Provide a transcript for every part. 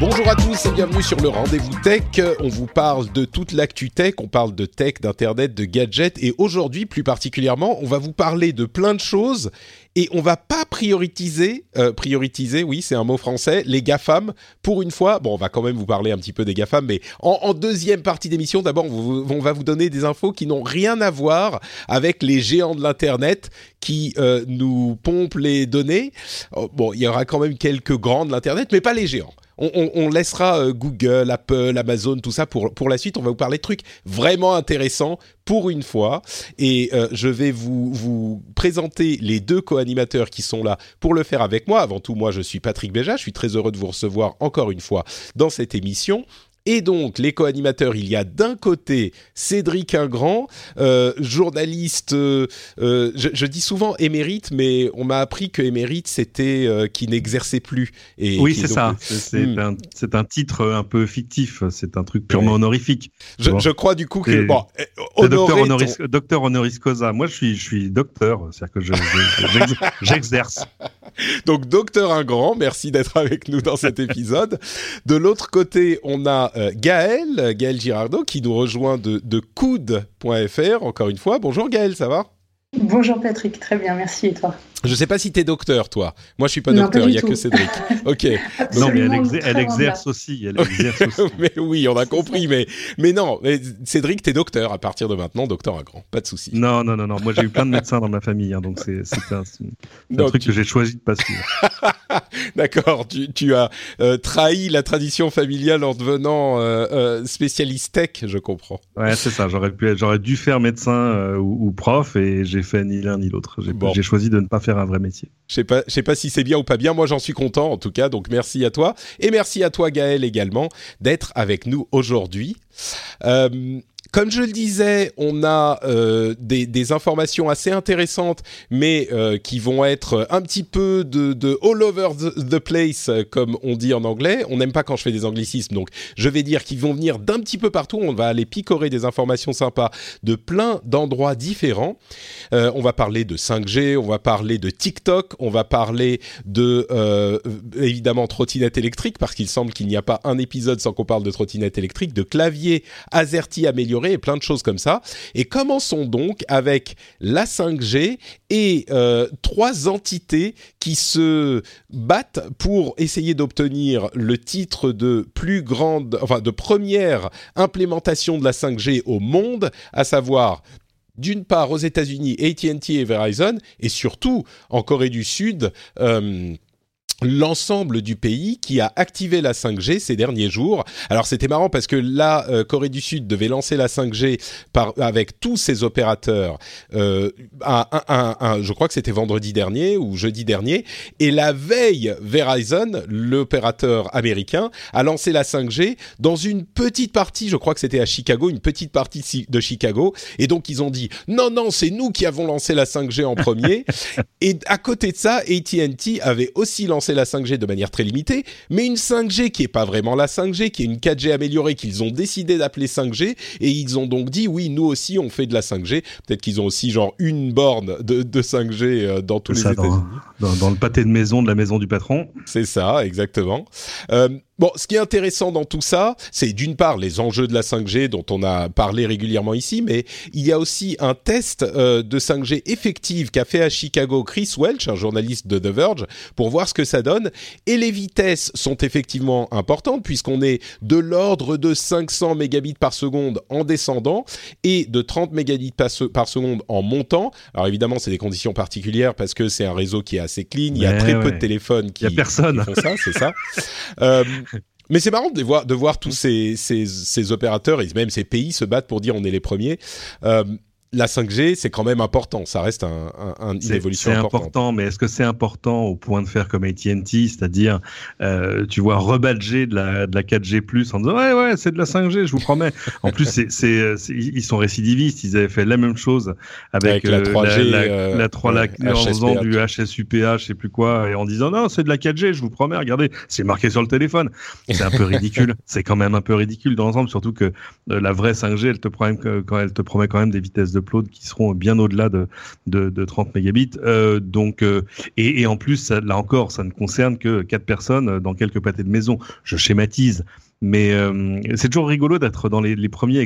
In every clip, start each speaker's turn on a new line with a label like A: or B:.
A: Bonjour à tous et bienvenue sur le Rendez-vous Tech. On vous parle de toute l'actu tech, on parle de tech, d'internet, de gadgets et aujourd'hui plus particulièrement, on va vous parler de plein de choses et on va pas prioriser, euh, oui, c'est un mot français, les GAFAM. Pour une fois, bon, on va quand même vous parler un petit peu des GAFAM, mais en, en deuxième partie d'émission, d'abord, on, on, va vous donner des infos qui n'ont rien à voir avec les géants de l'Internet qui euh, nous pompent les données. Oh, bon, il y aura quand même quelques grands de l'Internet, mais pas les géants. On, laissera euh, Google, Apple, Amazon, tout ça pour, pour la suite. On va vous parler de trucs vraiment intéressants pour une fois. Et euh, je vais vous, vous présenter les deux co-animateurs qui sont là pour le faire avec moi. Avant tout, moi, je suis Patrick Béja. Je suis très heureux de vous recevoir encore une fois dans cette émission. Et donc, les co-animateurs, il y a d'un côté Cédric Ingrand, euh, journaliste, euh, euh, je, je, dis souvent émérite, mais on m'a appris que émérite, c'était euh, qui n'exerçait plus.
B: Et oui, c'est ça. C'est hmm. un, un, titre un peu fictif, c'est un truc purement ouais. honorifique.
A: Je, je, crois du coup que... Bon,
B: docteur honoris, ton... docteur honoris causa. Moi, je suis, je suis docteur, c'est-à-dire que j'exerce.
A: donc, docteur Ingrand, merci d'être avec nous dans cet épisode. De l'autre côté, on a euh, Gaël, Gaël Girardot, qui nous rejoint de, de coude.fr, encore une fois. Bonjour Gaël, ça va?
C: Bonjour Patrick, très bien, merci. Et toi?
A: Je sais pas si tu es docteur, toi. Moi, je suis pas non, docteur, il y a tout. que Cédric. Ok.
B: non, mais elle, exer elle exerce aussi. Elle exerce aussi.
A: mais oui, on a compris, mais, mais non. Mais Cédric, tu es docteur à partir de maintenant, docteur à grand. Pas de souci.
B: Non, non, non, non. Moi, j'ai eu plein de médecins dans ma famille, hein, donc c'est un, un truc tu... que j'ai choisi de pas suivre.
A: D'accord. Tu, tu, as euh, trahi la tradition familiale en devenant euh, euh, spécialiste tech, je comprends.
B: Ouais, c'est ça. J'aurais pu, j'aurais dû faire médecin euh, ou, ou, prof, et j'ai fait ni l'un ni l'autre. J'ai bon. choisi de ne pas faire un vrai métier.
A: Je je sais pas si c'est bien ou pas bien. Moi, j'en suis content en tout cas. Donc merci à toi et merci à toi Gaël également d'être avec nous aujourd'hui. Euh, comme je le disais, on a euh, des, informations assez intéressantes, mais euh, qui vont être un petit peu de, all over the, place, comme on dit en anglais. On n'aime pas quand je fais des anglicismes, donc je vais dire qu'ils vont venir d'un petit peu partout. On va aller picorer des informations sympas de plein d'endroits différents. Euh, on va parler de 5G, on va parler de TikTok, on va parler de évidemment trottinette électrique, parce qu'il semble qu'il n'y a pas un épisode sans qu'on parle de trottinette électrique, de clavier AZERTY amélioré et plein de choses comme ça. Et commençons donc avec la 5G et euh, trois entités qui se battent pour essayer d'obtenir le titre de plus grande, enfin de première implémentation de la 5G au monde, à savoir d'une part aux États-Unis, AT&T et Verizon, et surtout en Corée du Sud. Euh, l'ensemble du pays qui a activé la 5G ces derniers jours. Alors c'était marrant parce que la euh, Corée du Sud devait lancer la 5G par, avec tous ses opérateurs, euh, un, un, un, je crois que c'était vendredi dernier ou jeudi dernier, et la veille, Verizon, l'opérateur américain, a lancé la 5G dans une petite partie, je crois que c'était à Chicago, une petite partie de Chicago, et donc ils ont dit non non c'est nous qui avons lancé la 5G en premier, et à côté de ça, AT&T avait aussi lancé la 5G de manière très limitée, mais une 5G qui est pas vraiment la 5G, qui est une 4G améliorée qu'ils ont décidé d'appeler 5G, et ils ont donc dit oui, nous aussi on fait de la 5G. Peut-être qu'ils ont aussi genre une borne de, de 5G euh, dans tous les États-Unis.
B: Dans, le pâté de maison de la maison du patron.
A: C'est ça, exactement. Euh, Bon, ce qui est intéressant dans tout ça, c'est d'une part les enjeux de la 5G dont on a parlé régulièrement ici, mais il y a aussi un test euh, de 5G effective qu'a fait à Chicago Chris Welch, un journaliste de The Verge, pour voir ce que ça donne. Et les vitesses sont effectivement importantes puisqu'on est de l'ordre de 500 mégabits par seconde en descendant et de 30 mégabits par, seconde en montant. Alors évidemment, c'est des conditions particulières parce que c'est un réseau qui est assez clean. Il y a très ouais. peu de téléphones qui,
B: il y a personne.
A: qui font ça, c'est ça. euh, mais c'est marrant de voir, de voir tous ces, ces, ces, opérateurs et même ces pays se battre pour dire on est les premiers. Euh, la 5G, c'est quand même important. Ça reste un, un, une évolution
B: importante. C'est important, mais est-ce que c'est important au point de faire comme AT&T, c'est-à-dire, euh, tu vois, rebadger de la, de la 4G+, en disant ouais ouais, c'est de la 5G, je vous promets. en plus, c'est, c'est, ils sont récidivistes. Ils avaient fait la même chose avec,
A: la 3G,
B: euh, la, 3, la, euh, en faisant du HSUPA, je sais plus quoi, et en disant non, c'est de la 4G, je vous promets. Regardez, c'est marqué sur le téléphone. C'est un peu ridicule. c'est quand même un peu ridicule dans l'ensemble, surtout que euh, la vraie 5G, elle te promet quand elle te promet quand même des vitesses de qui seront bien au-delà de, de, 30 mégabits. Euh, donc, euh, et, en plus, là encore, ça ne concerne que quatre personnes dans quelques pâtés de maison. Je schématise, mais euh, c'est toujours rigolo d'être dans les premiers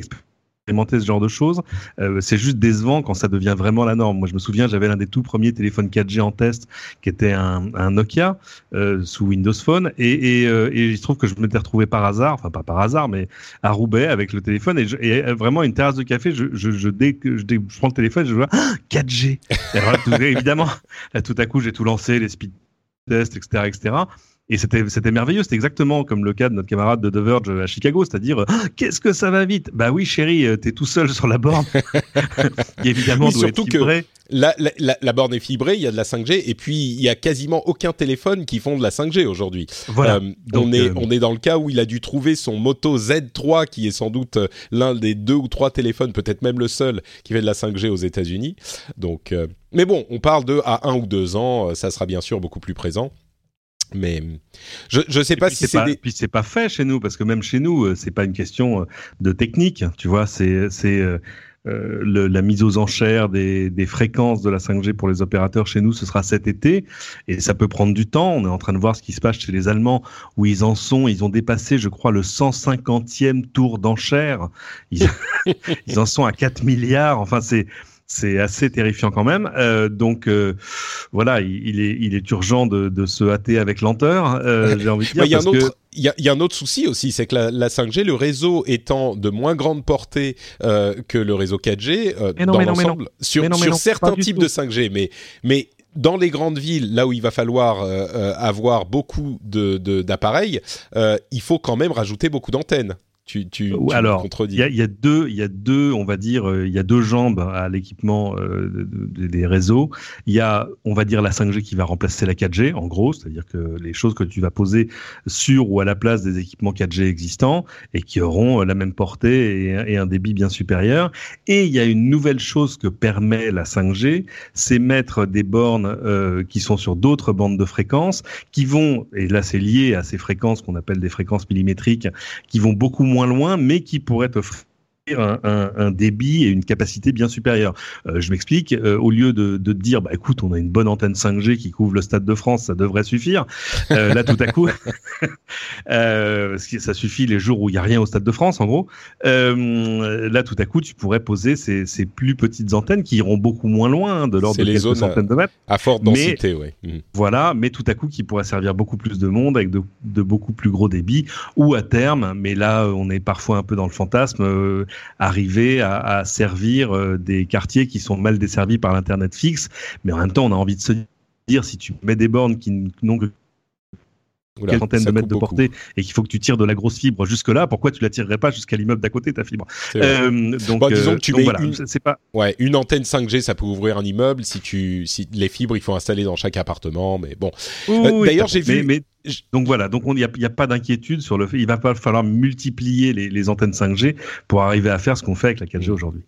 B: expérimenter ce genre de choses. Euh, c'est juste décevant quand ça devient vraiment la norme. Moi, je me souviens, j'avais l'un des tout premiers téléphones 4G en test, qui était un, un Nokia euh, sous Windows Phone, et, et, euh, et, il se trouve que je m'étais retrouvé par hasard, enfin pas par hasard, mais à Roubaix avec le téléphone, et, et vraiment une terrasse de café. Je, je, je, je, je, prends le téléphone, je vois 4G. évidemment, là, tout à coup, j'ai tout lancé, les speed tests, etc., etc. Et c'était c'était merveilleux, c'était exactement comme le cas de notre camarade de The Verge à Chicago, c'est-à-dire ah, qu'est-ce que ça va vite? Bah oui chérie, euh, t'es tout seul sur la borne. évidemment doit surtout être fibré. que
A: la, la, la, borne est fibrée, il y a de la 5G et puis il y a quasiment aucun téléphone qui font de la 5G aujourd'hui.
B: Voilà. Euh,
A: on est euh, on est dans le cas où il a dû trouver son Moto Z3 qui est sans doute l'un des deux ou trois téléphones, peut-être même le seul qui fait de la 5G aux États-Unis. Donc mais bon, on parle de à un ou deux ans, ça sera bien sûr beaucoup plus présent. Mais je je sais pas si c'est
B: des... puis c'est pas fait chez nous parce que même chez nous euh, c'est pas une question euh, de technique tu vois c'est c'est euh, la mise aux enchères des, des fréquences de la 5G pour les opérateurs chez nous ce sera cet été et ça peut prendre du temps. On est en train de voir ce qui se passe chez les Allemands où ils en sont. Ils ont dépassé je crois le 150e tour d'enchères. Ils, ils en sont à 4 milliards. Enfin c'est c'est assez terrifiant quand même. Euh, donc euh, voilà, il, est, il est urgent de, de se hâter avec lenteur. Euh, j'ai envie de dire.
A: Il y, a un autre, il, y a, un autre souci aussi, c'est que la, la, 5G, le réseau étant de moins grande portée que le réseau 4G dans l'ensemble, sur, sur certains types de 5G, mais mais dans les grandes villes, là où il va falloir avoir beaucoup de d'appareils, il faut quand même rajouter beaucoup d'antennes. Tu, tu,
B: tu alors, il y, y, a deux, il y a deux, on va dire, euh, il y a deux jambes à l'équipement euh, des réseaux. Il y a, on va dire, la 5G qui va remplacer la 4G, en gros, c'est-à-dire que les choses que tu vas poser sur ou à la place des équipements 4G existants et qui auront euh, la même portée et, et un débit bien supérieur. Et il y a une nouvelle chose que permet la 5G, c'est mettre des bornes euh, qui sont sur d'autres bandes de fréquences, qui vont, et là c'est lié à ces fréquences qu'on appelle des fréquences millimétriques, qui vont beaucoup moins loin, mais qui pourrait offrir un, un, un, débit et une capacité bien supérieure. Euh, je m'explique, euh, au lieu de, de dire, bah écoute, on a une bonne antenne 5G qui couvre le Stade de France, ça devrait suffire. Euh, là, tout à coup, euh, ça suffit les jours où il n'y a rien au Stade de France, en gros. là, tout à coup, tu pourrais poser ces, ces, plus petites antennes qui iront beaucoup moins loin, hein, de l'ordre de les quelques centaines de mètres.
A: À forte densité, oui.
B: Mmh. Voilà, mais tout à coup, qui pourrait servir beaucoup plus de monde avec de, de beaucoup plus gros débits, ou à terme, mais là, on est parfois un peu dans le fantasme arriver à, servir euh, des quartiers qui sont mal desservis par l'internet fixe. Mais en même temps, on a envie de se dire si tu mets des bornes qui n'ont que quelques centaines de mètres de portée et qu'il faut que tu tires de la grosse fibre jusque là, pourquoi tu la tirerais pas jusqu'à l'immeuble d'à côté ta fibre?
A: Euh, Donc, bah, disons que tu euh, mets voilà, une, pas... ouais, une antenne 5G, ça peut ouvrir un immeuble. Si tu, si les fibres, il faut installer dans chaque appartement, mais bon.
B: Euh, D'ailleurs, j'ai vu. Mais, donc voilà, donc il n'y a, y a, pas d'inquiétude sur le fait. Il va pas falloir multiplier les, les antennes 5G pour arriver à faire ce qu'on fait avec la 4G aujourd'hui.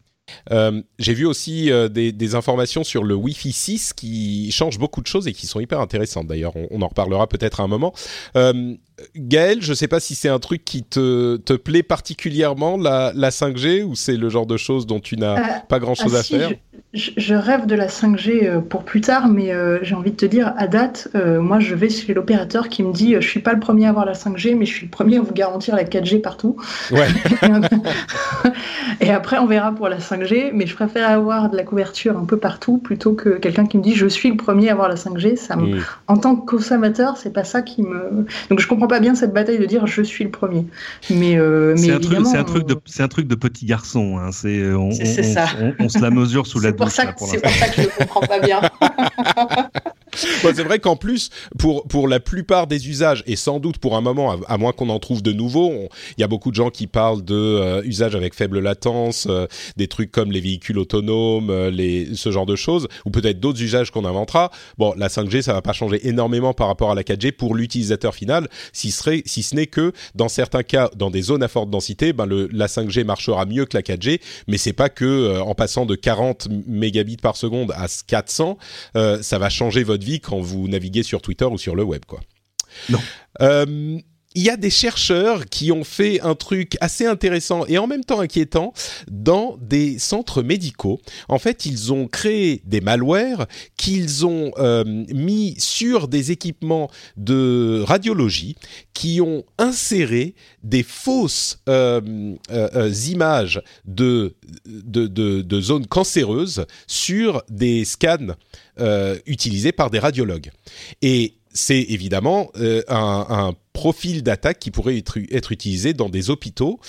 A: Euh, j'ai vu aussi euh, des, informations sur le Wi-Fi 6 qui changent beaucoup de choses et qui sont hyper intéressantes. D'ailleurs, on, on, en reparlera peut-être à un moment. Euh, Gaël, je ne sais pas si c'est un truc qui te, te plaît particulièrement, la, la 5G, ou c'est le genre de choses dont tu n'as euh, pas grand-chose
C: ah,
A: à
C: si,
A: faire?
C: je, je, rêve de la 5G euh, pour plus tard, mais euh, j'ai envie de te dire, à date, euh, moi je vais chez l'opérateur qui me dit je suis pas le premier à avoir la 5G, mais je suis le premier à vous garantir la 4G partout.
A: Ouais.
C: Et après, on verra pour la 5G, mais je préfère avoir de la couverture un peu partout plutôt que quelqu'un qui me dit je suis le premier à avoir la 5G. Ça me... mmh. En tant que consommateur, c'est pas ça qui me. Donc je comprends pas bien cette bataille de dire je suis le premier. Mais, euh, mais
B: c'est un, truc, un, truc de, c'est un truc de petit garçon. Hein. C'est, on, on, on, on, se la mesure sous la
C: douche. C'est pour, ça que je comprends pas bien.
A: c'est vrai qu'en plus, pour, pour la plupart des usages, et sans doute pour un moment, à, moins qu'on en trouve de nouveaux, il y a beaucoup de gens qui parlent de euh, usages avec faible latence, euh, des trucs comme les véhicules autonomes, euh, ce genre de choses, ou peut-être d'autres usages qu'on inventera. Bon, la 5G, ça va pas changer énormément par rapport à la 4G pour l'utilisateur final, si, serait, si ce n'est que dans certains cas, dans des zones à forte densité, ben la 5G marchera mieux que la 4G, mais c'est pas que en passant de 40 mégabits par seconde à 400, ça va changer votre vie quand vous naviguez sur Twitter ou sur le web, quoi.
B: Non.
A: Euh, il y a des chercheurs qui ont fait un truc assez intéressant et en même temps inquiétant dans des centres médicaux. En fait, ils ont créé des malwares qu'ils ont euh, mis sur des équipements de radiologie qui ont inséré des fausses euh, euh, images de, de, de, de, zones cancéreuses sur des scans utilisés par des radiologues. Et c'est évidemment euh, un, un, profil d'attaque qui pourrait être, être, utilisé dans des hôpitaux.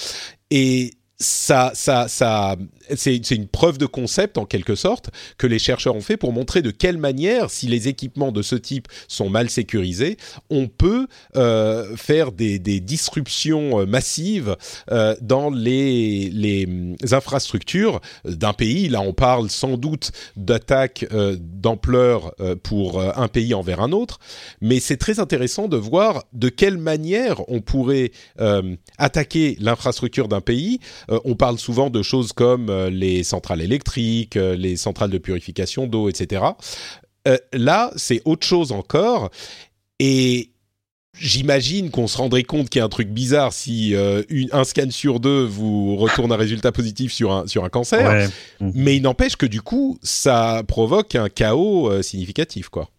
A: Et ça, ça, ça, c'est une preuve de concept en quelque sorte que les chercheurs ont fait pour montrer de quelle manière, si les équipements de ce type sont mal sécurisés, on peut euh, faire des, disruptions euh, massives euh, dans les, les infrastructures d'un pays. Là, on parle sans doute d'attaques d'ampleur pour un pays envers un autre, mais c'est très intéressant de voir de quelle manière on pourrait attaquer l'infrastructure d'un pays. on parle souvent de choses comme euh, les centrales électriques, euh, les centrales de purification d'eau, etc. Euh, là, c'est autre chose encore. Et J'imagine qu'on se rendrait compte qu'il y a un truc bizarre si un scan sur deux vous retourne un résultat positif sur un, sur un cancer. Mais il n'empêche que du coup, ça provoque un chaos significatif, quoi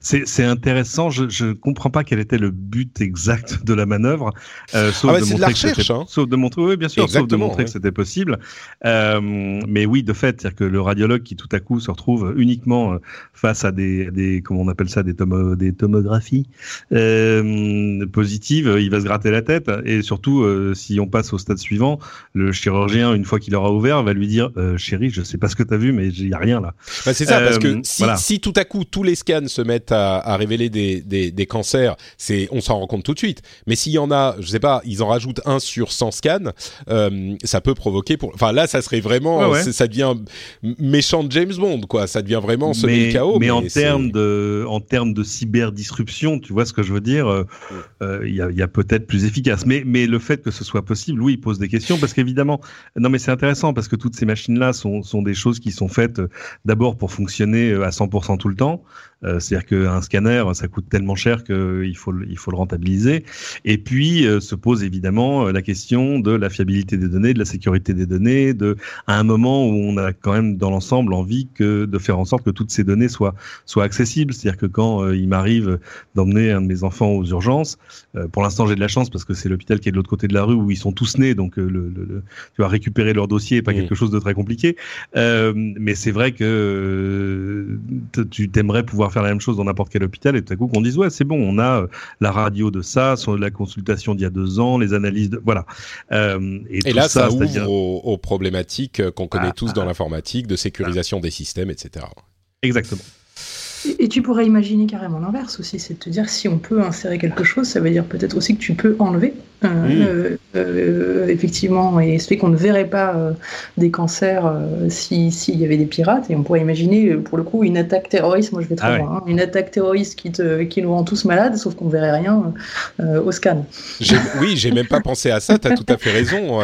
B: c'est intéressant. Je ne comprends pas quel était le but exact de la manœuvre, euh, sauf, ah de montrer que hein. sauf de montrer, oui, bien sûr, sauf de montrer que c'était possible. Euh, mais oui, de fait, c'est-à-dire que le radiologue qui tout à coup se retrouve uniquement euh, face à des, des comment on appelle ça, des, tomo, des tomographies euh, positives, il va se gratter la tête. Et surtout, euh, si on passe au stade suivant, le chirurgien, une fois qu'il aura ouvert, va lui dire, euh, chérie, je sais pas ce que tu as vu, mais il y a rien là.
A: Bah, c'est ça, parce que si, si tout à coup tous les scans se mettent à, révéler des, des, cancers, c'est on s'en rend compte tout de suite. Mais s'il y en a, je sais pas, ils en rajoutent un sur 100 scans, euh, ça peut provoquer. Pour... Enfin là, ça serait vraiment, ça devient méchant de James Bond, quoi. Ça devient vraiment
B: le
A: chaos.
B: Mais, en termes de, en termes de cyberdisruption, tu vois ce que je veux dire euh, euh, Il y a, y a peut-être plus efficace. Mais, mais le fait que ce soit possible, oui, il pose des questions parce qu'évidemment, non, mais c'est intéressant parce que toutes ces machines-là sont, sont des choses qui sont faites d'abord pour fonctionner à 100% tout le temps. Euh, c'est-à-dire qu'un scanner, ça coûte tellement cher qu'il faut, il faut le rentabiliser. Et puis euh, se pose évidemment euh, la question de la fiabilité des données, de la sécurité des données, de à un moment où on a quand même dans l'ensemble envie que de faire en sorte que toutes ces données soient soient accessibles. C'est-à-dire que quand il m'arrive d'emmener un de mes enfants aux urgences, pour l'instant j'ai de la chance parce que c'est l'hôpital qui est de l'autre côté de la rue où ils sont tous nés, donc le, le, tu vas récupérer leur dossier, pas quelque chose de très compliqué. mais c'est vrai que tu t'aimerais pouvoir faire la même chose dans n'importe quel hôpital et tout à coup qu'on dise ouais c'est bon on a euh, la radio de ça, la consultation d'il y a deux ans, les analyses de voilà.
A: Euh, et, là ça, ouvre aux, problématiques euh, qu'on connaît ah, tous dans ah. l'informatique de sécurisation des systèmes, etc.
B: Exactement.
C: Et tu pourrais imaginer carrément l'inverse aussi, c'est de te dire si on peut insérer quelque chose, ça veut dire peut-être aussi que tu peux enlever euh, euh, euh, effectivement, et ce fait qu'on ne verrait pas des cancers s'il y avait des pirates, et on pourrait imaginer pour le coup une attaque terroriste, moi je vais très ah loin, hein, une attaque terroriste qui, te, qui nous rend tous malades, sauf qu'on ne verrait rien au scan.
A: Oui, j'ai même pas pensé à ça, tu as tout à fait raison.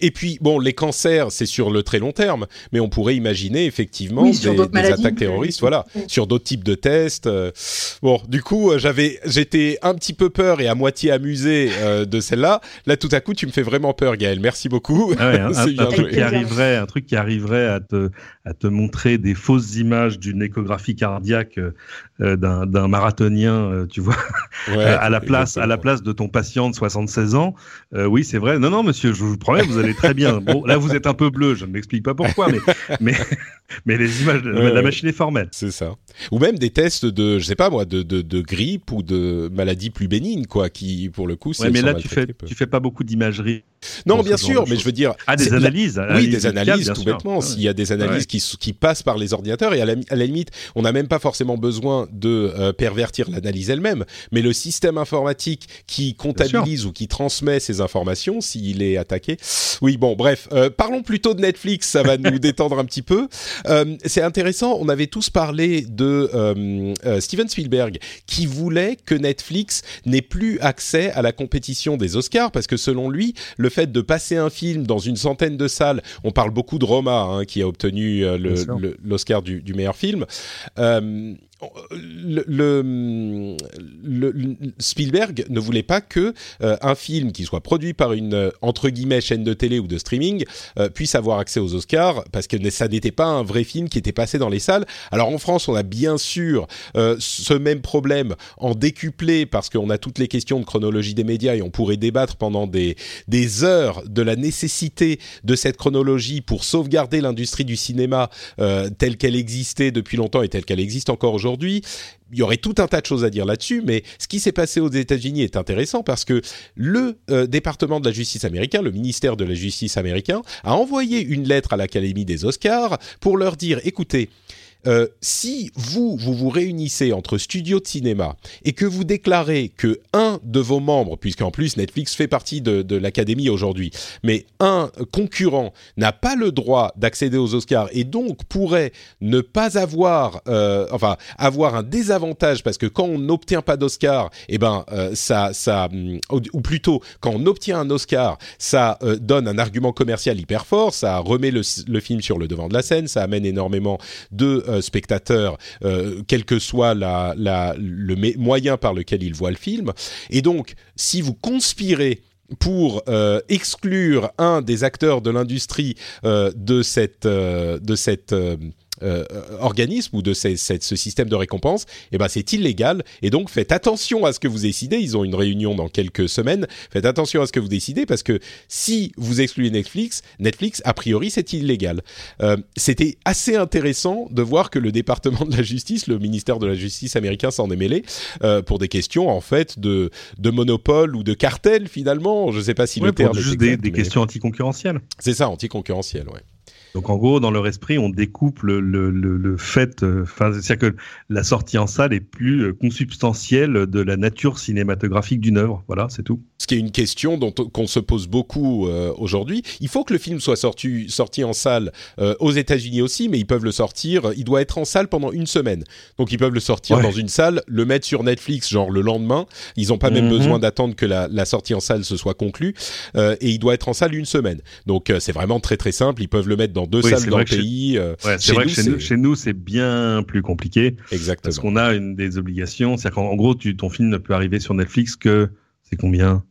A: et puis, bon, les cancers, c'est sur le très long terme, mais on pourrait imaginer effectivement des, attaques terroristes, voilà, sur d'autres types de tests. Bon, du coup, j'avais, j'étais un petit peu peur et à moitié amusé de celle-là. Là, tout à coup, tu me fais vraiment peur, Gaël. Merci beaucoup.
B: Ah un, truc qui arriverait, un truc qui arriverait à te, à te montrer des fausses images d'une échographie cardiaque euh, d'un marathonien, euh, tu vois, à la place, à la place de ton patient de 76 ans. Euh, oui, c'est vrai. Non, non, monsieur, je vous promets, vous allez très bien. Bon, là, vous êtes un peu bleu. Je ne m'explique pas pourquoi, mais, mais, mais les images, de, la machine est formelle.
A: C'est ça. Ou même des tests de, je sais pas moi, de, de, de grippe ou de maladie plus bénigne, quoi, qui, pour le coup,
B: c'est. mais là, tu fais, tu fais pas beaucoup d'imagerie
A: Non, bien sûr, mais je veux dire.
B: Ah, des analyses.
A: Oui, des analyses, tout bêtement. S'il y a des analyses qui, qui, passent par les ordinateurs, et à la, limite, on n'a même pas forcément besoin de euh, pervertir l'analyse elle-même, mais le système informatique qui comptabilise ou qui transmet ces informations, s'il est attaqué. Oui, bon, bref, euh, parlons plutôt de Netflix, ça va nous détendre un petit peu. Euh, c'est intéressant, on avait tous parlé de Steven Spielberg qui voulait que Netflix n'ait plus accès à la compétition des Oscars, parce que selon lui, le fait de passer un film dans une centaine de salles, on parle beaucoup de Roma, hein, qui a obtenu euh, l'Oscar du, du, meilleur film. Euh, le, Spielberg ne voulait pas que euh, un film qui soit produit par une euh, entre guillemets chaîne de télé ou de streaming euh, puisse avoir accès aux Oscars parce que ça n'était pas un vrai film qui était passé dans les salles. Alors en France, on a bien sûr ce même problème en décuplé parce qu'on a toutes les questions de chronologie des médias et on pourrait débattre pendant des des heures de la nécessité de cette chronologie pour sauvegarder l'industrie du cinéma telle qu'elle existait depuis longtemps et telle qu'elle existe encore aujourd'hui aujourd'hui. Il y aurait tout un tas de choses à dire là-dessus, mais ce qui s'est passé aux États-Unis est intéressant parce que le euh, département de la justice américain, le ministère de la justice américain, a envoyé une lettre à l'Académie des Oscars pour leur dire, écoutez, euh, si vous, vous vous réunissez entre studios de cinéma et que vous déclarez que un de vos membres, puisqu'en plus Netflix fait partie de, l'académie aujourd'hui, mais un concurrent n'a pas le droit d'accéder aux Oscars et donc pourrait ne pas avoir, euh, enfin, avoir un désavantage parce que quand on n'obtient pas d'Oscar, eh ben, euh, ça, ça, ou plutôt quand on obtient un Oscar, ça donne un argument commercial hyper fort, ça remet le, film sur le devant de la scène, ça amène énormément de euh, spectateur, euh, quel que soit le moyen par lequel il voit le film. Et donc, si vous conspirez pour euh, exclure un des acteurs de l'industrie de cette euh, organisme ou de ce système de récompense, eh ben c'est illégal. Et donc faites attention à ce que vous décidez. Ils ont une réunion dans quelques semaines. Faites attention à ce que vous décidez parce que si vous excluez Netflix, Netflix a priori c'est illégal. Euh, C'était assez intéressant de voir que le département de la justice, le ministère de la justice américain s'en est mêlé euh, pour des questions en fait de de monopole ou de cartel finalement. Je ne sais pas si le terme.
B: Juste des, des questions anticoncurrentielles.
A: C'est ça, anticoncurrentielles, ouais.
B: Donc en gros, dans leur esprit, on découpe le, le, le, fait, euh, c'est-à-dire que la sortie en salle est plus euh, consubstantielle de la nature cinématographique d'une œuvre. Voilà, c'est tout.
A: Ce qui est une question dont qu'on se pose beaucoup euh, aujourd'hui. Il faut que le film soit sorti, sorti en salle aux États-Unis aussi, mais ils peuvent le sortir. Il doit être en salle pendant une semaine. Donc ils peuvent le sortir dans une salle, le mettre sur Netflix, genre le lendemain. Ils n'ont pas même mhm. besoin d'attendre que la, la, sortie en salle se soit conclue. et il doit être en salle une semaine. Donc c'est vraiment très très simple. Ils peuvent le mettre dans deux salles dans le pays.
B: Euh, c'est vrai que chez nous, c'est bien plus compliqué.
A: Exactement.
B: Parce qu'on a une des obligations. C'est-à-dire qu'en gros, tu, ton film ne peut arriver sur Netflix que c'est combien?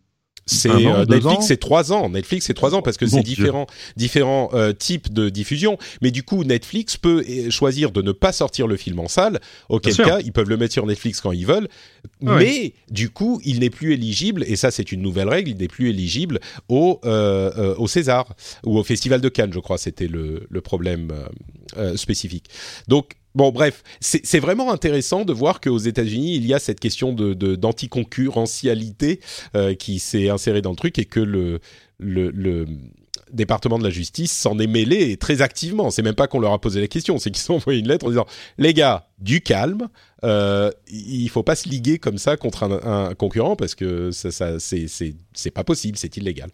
A: C'est euh, Netflix, c'est trois ans. Netflix, c'est trois ans parce que c'est différents différents euh, types de diffusion. Mais du coup, Netflix peut eh, choisir de ne pas sortir le film en salle. Auquel cas, ils peuvent le mettre sur Netflix quand ils veulent. Mais du coup, il n'est plus éligible. Et ça, c'est une nouvelle règle. Il n'est plus éligible au euh, au César ou au Festival de Cannes. Je crois, c'était le, le problème spécifique. Donc Bon, bref, c'est vraiment intéressant de voir qu'aux États-Unis, il y a cette question d'anticoncurrentialité euh, qui s'est insérée dans le truc et que le, département de la justice s'en est mêlé très activement. C'est même pas qu'on leur a posé la question, c'est qu'ils ont envoyé une lettre en disant les gars, du calme, euh, il faut pas se liguer comme ça contre un, un concurrent parce que ça, ça c'est pas possible, c'est illégal.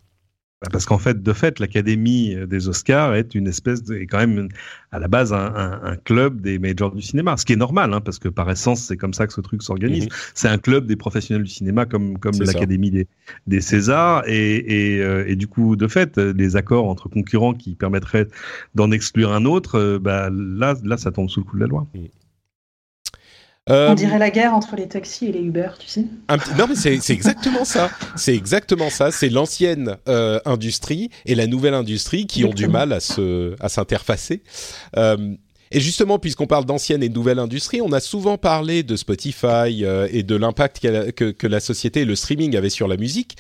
B: Bah, parce qu'en fait, de fait, l'Académie des Oscars est une espèce de, est quand même à la base un, un, un, club des majors du cinéma, ce qui est normal, hein, parce que par essence, c'est comme ça que ce truc s'organise. Mhm. C'est un club des professionnels du cinéma, comme comme l'Académie des, des Césars, et, et, euh, et, du coup, de fait, les accords entre concurrents qui permettraient d'en exclure un autre, euh, bah, là, là, ça tombe sous le coup de la loi.
C: Euh, On dirait la guerre entre les taxis et les Uber, tu sais.
A: non, mais c'est exactement ça. C'est exactement ça. C'est l'ancienne euh, industrie et la nouvelle industrie qui ont du mal à se à s'interfacer. Euh, et justement, puisqu'on parle d'ancienne et de nouvelle industrie, on a souvent parlé de Spotify et de l'impact que, que, la société et le streaming avaient sur la musique.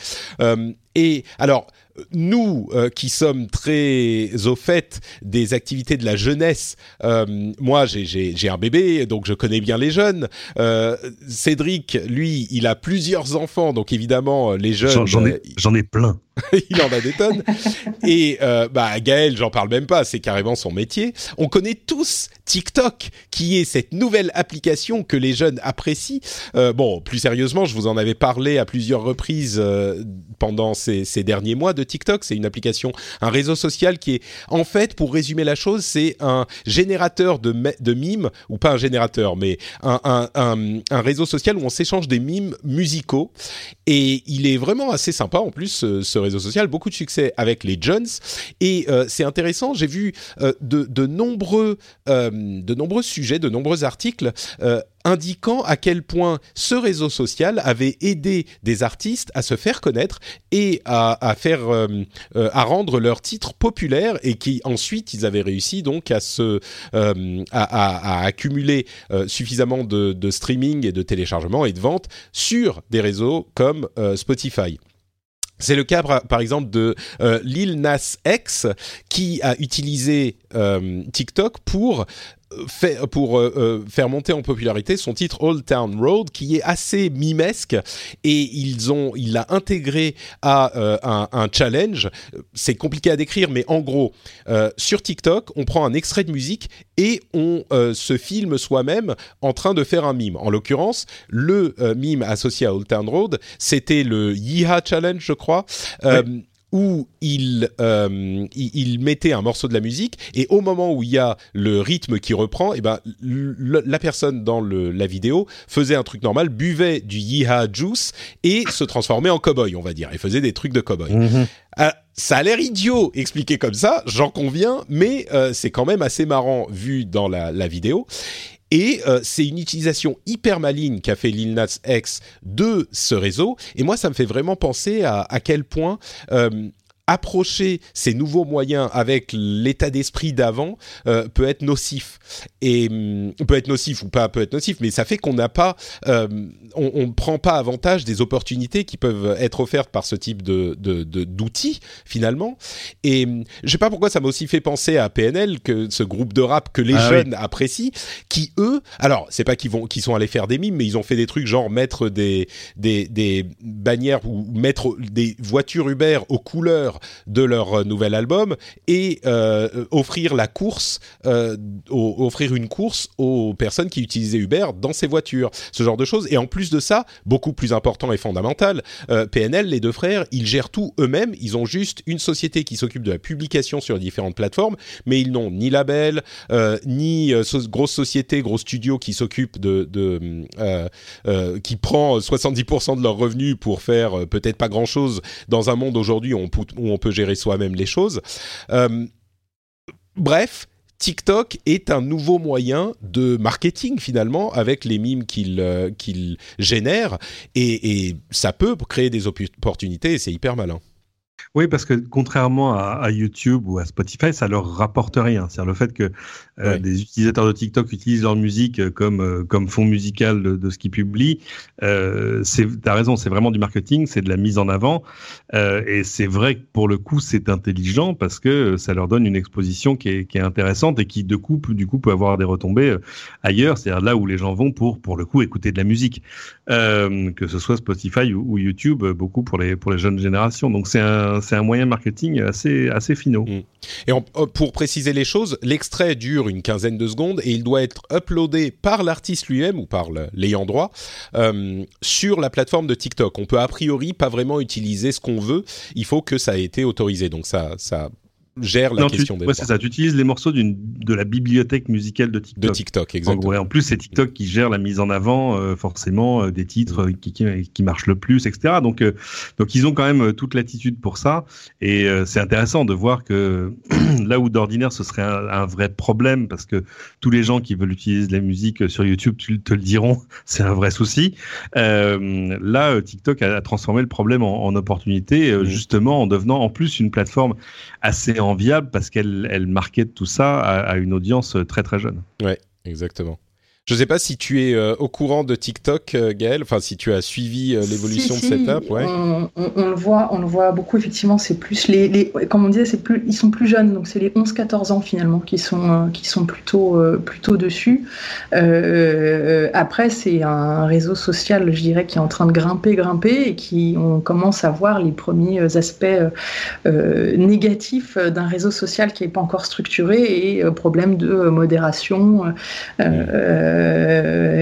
A: Et alors, nous euh, qui sommes très au fait des activités de la jeunesse, euh, moi j'ai un bébé, donc je connais bien les jeunes. Euh, Cédric, lui, il a plusieurs enfants, donc évidemment les jeunes.
B: J'en ai, ai, plein.
A: il en a des tonnes. Et bah Gaël, j'en parle même pas, c'est carrément son métier. On connaît tous TikTok, qui est cette nouvelle application que les jeunes apprécient. bon, plus sérieusement, je vous en avais parlé à plusieurs reprises pendant ces, ces derniers mois de TikTok. C'est une application, un réseau social qui est, en fait, pour résumer la chose, c'est un générateur de, mimes, ou pas un générateur, mais un, réseau social où on s'échange des mimes musicaux. Et il est vraiment assez sympa, en plus, ce, réseau social. Beaucoup de succès avec les Jones. Et euh, c'est intéressant, j'ai vu euh, de, nombreux, euh, de nombreux sujets, de nombreux articles indiquant à quel point ce réseau social avait aidé des artistes à se faire connaître et à, euh, euh, rendre leurs titres populaires et qui ensuite ils avaient réussi donc à se euh, à, accumuler suffisamment de, streaming et de téléchargement et de vente sur des réseaux comme Spotify. C'est le cas par exemple de Lil Nas X qui a utilisé TikTok pour pour euh, euh, faire monter en popularité son titre Old Town Road qui est assez mimesque. Et ils ont il l'a intégré à euh, un, challenge. C'est compliqué à décrire mais en gros sur TikTok on prend un extrait de musique et on se filme soi-même en train de faire un mime. En l'occurrence le mime associé à Old Town Road c'était le Yeeha Challenge je crois où il, euh, il, mettait un morceau de la musique et au moment où il y a le rythme qui reprend, et eh ben la personne dans le, la vidéo faisait un truc normal, buvait du Yeeha Juice et se transformait en cowboy, on va dire, et faisait des trucs de cowboy. Mhm. Euh, ça a l'air idiot expliqué comme ça, j'en conviens, mais euh, c'est quand même assez marrant vu dans la, la vidéo. Et euh, c'est une utilisation hyper maligne qu'a fait Lil Nas X de ce réseau. Et moi, ça me fait vraiment penser à, quel point euh, approcher ces nouveaux moyens avec l'état d'esprit d'avant euh, peut être nocif. Et hum, peut être nocif ou pas peut être nocif mais ça fait qu'on n'a pas euh, on ne prend pas avantage des opportunités qui peuvent être offertes par ce type de d'outils finalement. Et hum, je sais pas pourquoi ça m'a aussi fait penser à PNL que ce groupe de rap que les ah jeunes apprécient qui eux alors c'est pas qu'ils vont qu'ils sont allés faire des mimes mais ils ont fait des trucs genre mettre des des, des bannières ou mettre des voitures Uber aux couleurs de leur euh, nouvel album et euh, offrir la course, euh, offrir une course aux personnes qui utilisaient Uber dans ces voitures, ce genre de choses. Et en plus de ça, beaucoup plus important et fondamental, PNL, les deux frères, ils gèrent tout eux-mêmes. Ils ont juste une société qui s'occupe de la publication sur différentes plateformes, mais ils n'ont ni label, ni grosse société, gros studio qui s'occupe de, qui prend 70% de leurs revenus pour faire peut-être pas grand-chose dans un monde aujourd'hui où on, où on peut gérer soi-même les choses. Euh, bref, TikTok est un nouveau moyen de marketing finalement avec les mimes qu'il euh, génère et, et, ça peut créer des opportunités et c'est hyper malin.
B: Oui, parce que contrairement à, YouTube ou à Spotify, ça leur rapporte rien. C'est-à-dire le fait que euh, des utilisateurs de TikTok utilisent leur musique euh, comme euh, comme fond musical de, ce qu'ils publient. Euh, T'as raison, c'est vraiment du marketing, c'est de la mise en avant, et c'est vrai que pour le coup, c'est intelligent parce que ça leur donne une exposition qui est, qui est intéressante et qui de coup, du coup, peut avoir des retombées ailleurs, c'est-à-dire là où les gens vont pour pour le coup écouter de la musique, que ce soit Spotify ou, YouTube, beaucoup pour les pour les jeunes générations. Donc c'est un c'est un moyen marketing assez assez finaux. Mm.
A: Et pour préciser les choses, l'extrait dure une quinzaine de secondes et il doit être uploadé par l'artiste lui-même ou par l'ayant droit euh, sur la plateforme de TikTok. On peut a priori pas vraiment utiliser ce qu'on veut. Il faut que ça ait été autorisé. Donc ça, ça gère la question des
B: ouais, c'est ça. Tu utilises les morceaux d'une de la bibliothèque musicale de TikTok.
A: De TikTok, exactement.
B: En, en plus, c'est TikTok qui gère la mise en avant, euh, forcément, euh, des titres qui, qui, qui, marchent le plus, etc. Donc, euh, donc ils ont quand même toute l'attitude pour ça. Et c'est intéressant de voir que là où d'ordinaire ce serait un, un, vrai problème, parce que tous les gens qui veulent utiliser de la musique sur YouTube te le diront, c'est un vrai souci. là, TikTok a, transformé le problème en, en opportunité, mmh. justement en devenant en plus une plateforme assez enviable parce qu'elle elle marquait tout ça à, une audience très très jeune.
A: Ouais, exactement. Je ne sais pas si tu es euh, au courant de TikTok, euh, Gaël, enfin si tu as suivi euh, l'évolution de cette app.
C: Ouais. On, le voit, on le voit beaucoup effectivement. C'est plus les, les, comme on disait, c'est plus, ils sont plus jeunes, donc c'est les 11-14 ans finalement qui sont qui sont plutôt plutôt dessus. après, c'est un réseau social, je dirais, qui est en train de grimper, grimper, et qui on commence à voir les premiers aspects négatifs d'un réseau social qui n'est pas encore structuré et problème de modération. Euh,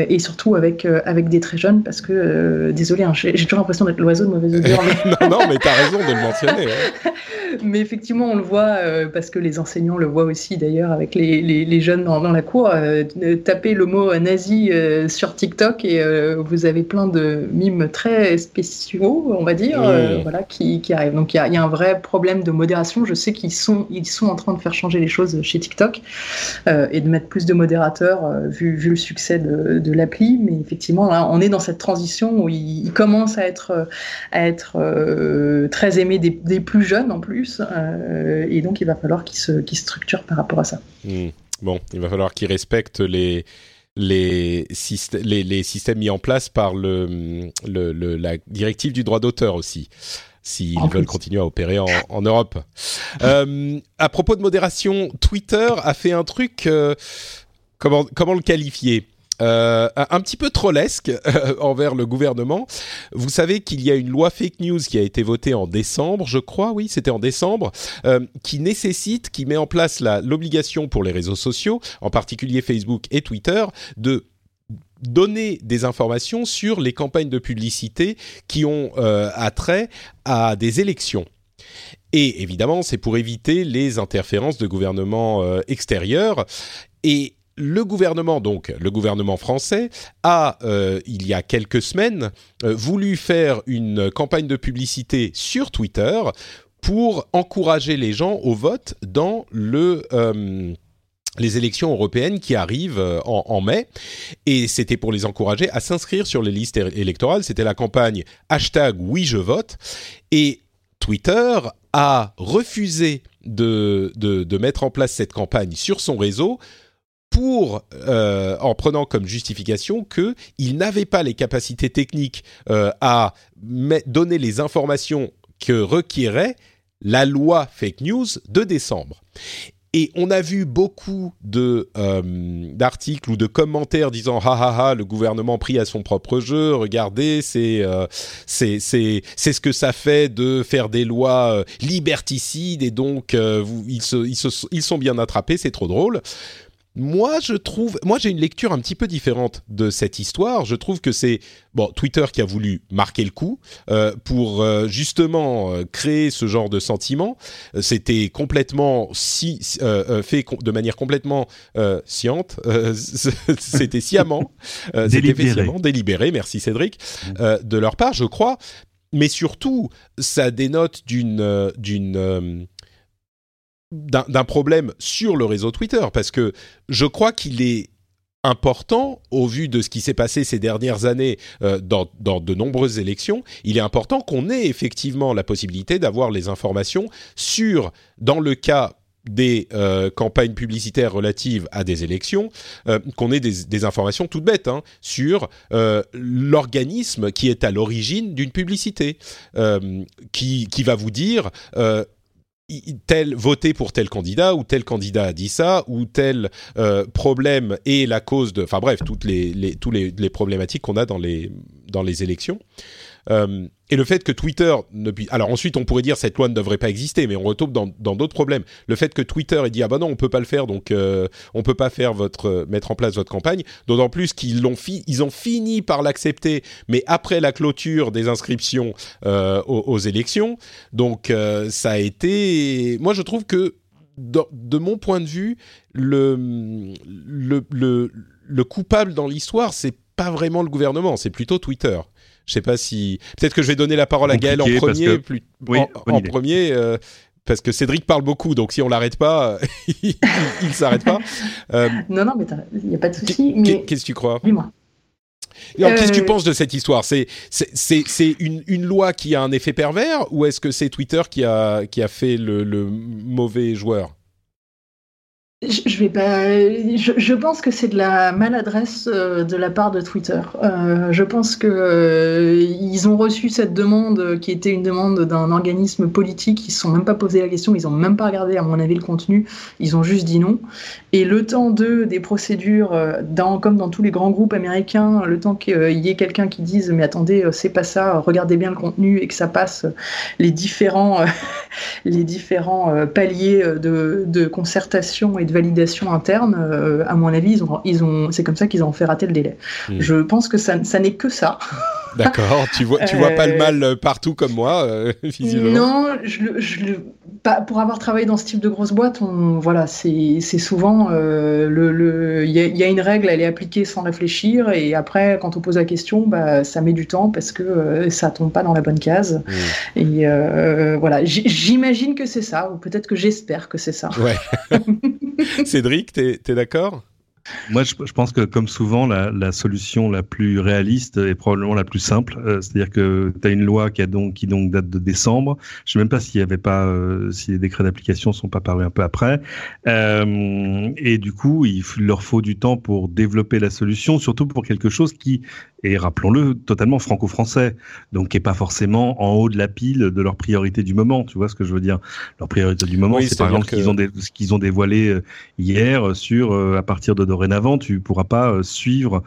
C: et surtout avec, euh, avec des très jeunes, parce que, euh, désolé, hein, j'ai toujours l'impression d'être l'oiseau de mauvaise augure.
A: Non, non, mais t'as raison de le mentionner.
C: mais effectivement, on le voit, parce que les enseignants le voient aussi d'ailleurs avec les, les, jeunes dans, dans, la cour. tapez le mot nazi sur TikTok et vous avez plein de mimes très spéciaux, on va dire, voilà, qui, qui, arrivent. Donc il y, y a, un vrai problème de modération. Je sais qu'ils sont, ils sont en train de faire changer les choses chez TikTok et de mettre plus de modérateurs vu, vu le succès de, l'appli, mais effectivement, on est dans cette transition où il, commence à être, à être euh, très aimé des, plus jeunes en plus, euh, et donc il va falloir qu'il se, structure par rapport à ça.
A: Hmm. Bon, il va falloir qu'il respecte les, les, les, systèmes mis en place par le, le, la directive du droit d'auteur aussi s'ils veulent continuer à opérer en, Europe. Euh, à propos de modération, Twitter a fait un truc comment, le qualifier euh, un petit peu trollesque euh, envers le gouvernement. Vous savez qu'il y a une loi fake news qui a été votée en décembre, je crois, oui, c'était en décembre, euh, qui nécessite, qui met en place l'obligation pour les réseaux sociaux, en particulier Facebook et Twitter, de donner des informations sur les campagnes de publicité qui ont attrait à des élections. Et évidemment, c'est pour éviter les interférences de gouvernements extérieurs. Et le gouvernement, donc le gouvernement français, a, euh, il y a quelques semaines, euh, voulu faire une campagne de publicité sur Twitter pour encourager les gens au vote dans le... Euh, les élections européennes qui arrivent en, mai. Et c'était pour les encourager à s'inscrire sur les listes électorales. C'était la campagne hashtag oui je vote. Et Twitter a refusé de, de mettre en place cette campagne sur son réseau pour euh, en prenant comme justification que il n'avait pas les capacités techniques euh, à donner les informations que requérait la loi fake news de décembre. Et on a vu beaucoup de euh, d'articles ou de commentaires disant ha ha ha le gouvernement pris à son propre jeu. Regardez, c'est c'est c'est c'est ce que ça fait de faire des lois liberticides et donc ils se, ils se ils sont bien attrapés. C'est trop drôle. Moi, je trouve, moi j'ai une lecture un petit peu différente de cette histoire. Je trouve que c'est bon Twitter qui a voulu marquer le coup euh, pour euh, justement euh, créer ce genre de sentiment. C'était complètement si fait de manière complètement sciente. C'était sciemment, c'était sciemment, délibéré. Merci Cédric de leur part, je crois. Mais surtout, ça dénote d'une d'une d'un problème sur le réseau Twitter, parce que je crois qu'il est important, au vu de ce qui s'est passé ces dernières années euh, dans, de nombreuses élections, il est important qu'on ait effectivement la possibilité d'avoir les informations sur, dans le cas des euh, campagnes publicitaires relatives à des élections, euh, qu'on ait des, informations toutes bêtes hein, sur l'organisme qui est à l'origine d'une publicité, qui, qui va vous dire tel voter pour tel candidat ou tel candidat a dit ça ou tel euh, problème est la cause de enfin bref toutes les, les tous les, les problématiques qu'on a dans les dans les élections euh, et le fait que Twitter ne alors ensuite on pourrait dire cette loi ne devrait pas exister, mais on retombe dans d'autres problèmes. Le fait que Twitter ait dit ah bah non on peut pas le faire donc euh, on peut pas faire votre euh, mettre en place votre campagne. D'autant plus qu'ils l'ont ont fini par l'accepter, mais après la clôture des inscriptions euh, aux, élections. Donc ça a été, moi je trouve que de, de mon point de vue le le, le, le coupable dans l'histoire c'est pas vraiment le gouvernement, c'est plutôt Twitter. Je sais pas si peut-être que je vais donner la parole à Gaël en premier, plus... en, premier. Euh, parce que Cédric parle beaucoup, donc si on l'arrête pas, il, ne s'arrête pas.
C: Euh, non, non, mais il n'y a pas de souci.
A: Qu'est-ce que tu crois?
C: Dis-moi.
A: Qu'est-ce que tu euh, penses de cette histoire? C'est c'est une, une, loi qui a un effet pervers ou est-ce que c'est Twitter qui a, qui a fait le, le mauvais joueur?
C: Je, vais pas. Je, pense que c'est de la maladresse euh, de la part de Twitter. Euh, je pense que euh, ils ont reçu cette demande qui était une demande d'un organisme politique. Ils se sont même pas posé la question. Ils ont même pas regardé, à mon avis, le contenu. Ils ont juste dit non. Et le temps de des procédures, dans, comme dans tous les grands groupes américains, le temps qu'il y ait quelqu'un qui dise mais attendez, c'est pas ça. Regardez bien le contenu et que ça passe les différents les différents paliers de, de concertation et de validation interne, euh, à mon avis, ils ont, ils ont, c'est comme ça qu'ils ont fait rater le délai. Hmm. Je pense que ça, ça n'est que ça.
A: D'accord, tu vois, tu vois pas le mal euh, partout comme moi, euh,
C: Non, je, pour avoir travaillé dans ce type de grosse boîte, on, voilà, c'est souvent le, il y, a une règle, elle est appliquée sans réfléchir, et après, quand on pose la question, bah, ça met du temps parce que ça tombe pas dans la bonne case. Hmm. Et voilà, j'imagine que c'est ça, ou peut-être que j'espère que c'est ça.
A: Ouais. Cédric, t'es es, d'accord?
B: Moi, je, pense que comme souvent, la, solution la plus réaliste est probablement la plus simple. Euh, c'est-à-dire que tu as une loi qui, a donc, qui donc date de décembre. Je sais même pas y avait pas, euh, si les décrets d'application sont pas parus un peu après. Euh, et du coup, il leur faut du temps pour développer la solution, surtout pour quelque chose qui et rappelons-le, totalement franco-français, donc qui est pas forcément en haut de la pile de leur priorité du moment. Tu vois ce que je veux dire? Leur priorité du moment, c'est par exemple ce qu'ils ont, dévoilé euh, hier sur euh, à partir de dorénavant, tu pourras pas euh, suivre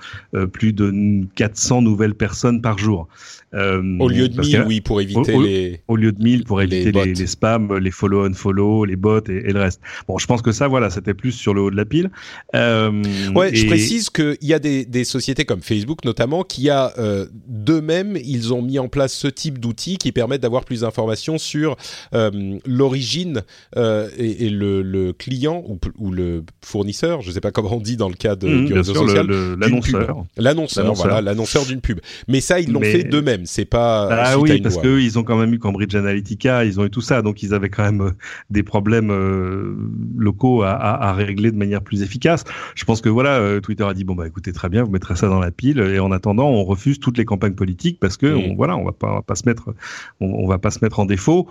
B: plus de 400 nouvelles personnes par jour.
A: Euh, au lieu de 1000, oui, pour éviter
B: au,
A: les.
B: Au lieu de 1000, pour éviter les, les, spams, les follow unfollow, les bots et, le reste. Bon, je pense que ça, voilà, c'était plus sur le haut de la pile.
A: Euh, ouais, je précise qu'il y a des, des, sociétés comme Facebook notamment qui a euh, d'eux-mêmes, ils ont mis en place ce type d'outils qui permettent d'avoir plus d'informations sur euh, l'origine euh, et, et le, le, client ou, ou, le fournisseur, je sais pas comment on dit dans le cas de,
B: mmh, du réseau social, l'annonceur.
A: L'annonceur, voilà, l'annonceur d'une pub. Mais ça, ils l'ont fait d'eux-mêmes c'est pas.
B: Ah oui, parce qu'eux, ils ont quand même eu Cambridge Analytica, ils ont eu tout ça, donc ils avaient quand même euh, des problèmes locaux à, à, régler de manière plus efficace. Je pense que voilà, Twitter a dit bon bah écoutez très bien, vous mettrez ça dans la pile, et en attendant, on refuse toutes les campagnes politiques parce que on, voilà, on va pas, pas se mettre, on, va pas se mettre en défaut.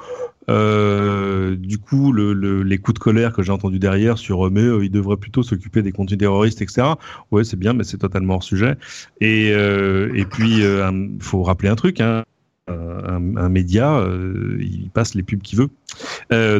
B: Euh, du coup, le, le, les coups de colère que j'ai entendus derrière sur mais euh, ils devraient plutôt s'occuper des contenus terroristes, etc. Ouais, c'est bien, mais c'est totalement hors sujet. Et, euh, et puis, il faut rappeler un truc. Hein, un, un, média, il passe les pubs qu'il veut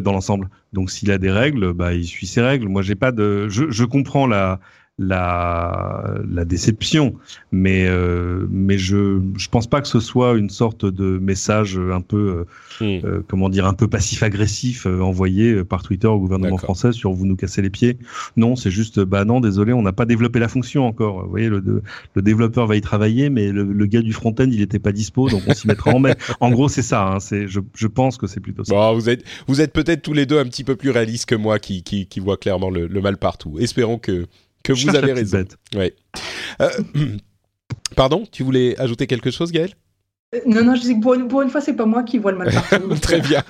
B: dans l'ensemble. Donc, s'il a des règles, bah, il suit ses règles. Moi, j'ai pas de, je, je comprends la la, la déception. Mais, euh, mais je je pense pas que ce soit une sorte de message un peu, euh, hmm. euh comment dire, un peu passif-agressif euh, envoyé par Twitter au gouvernement français sur vous nous cassez les pieds. Non, c'est juste, bah non, désolé, on n'a pas développé la fonction encore. Vous voyez, le, le développeur va y travailler, mais le, le gars du front-end, il n'était pas dispo, donc on s'y mettra en mai. En gros, c'est ça. Hein, c'est, je, je pense que c'est plutôt ça.
A: Bon, vous êtes, vous êtes peut-être tous les deux un petit peu plus réalistes que moi, qui, qui, qui voit clairement le, le mal partout. Espérons que que vous avez raison. Ouais. Euh, pardon, tu voulais ajouter quelque chose, Gaël
C: euh, non, non, je dis que pour une, pour une fois, c'est pas moi qui vois le mal partout.
A: Très bien.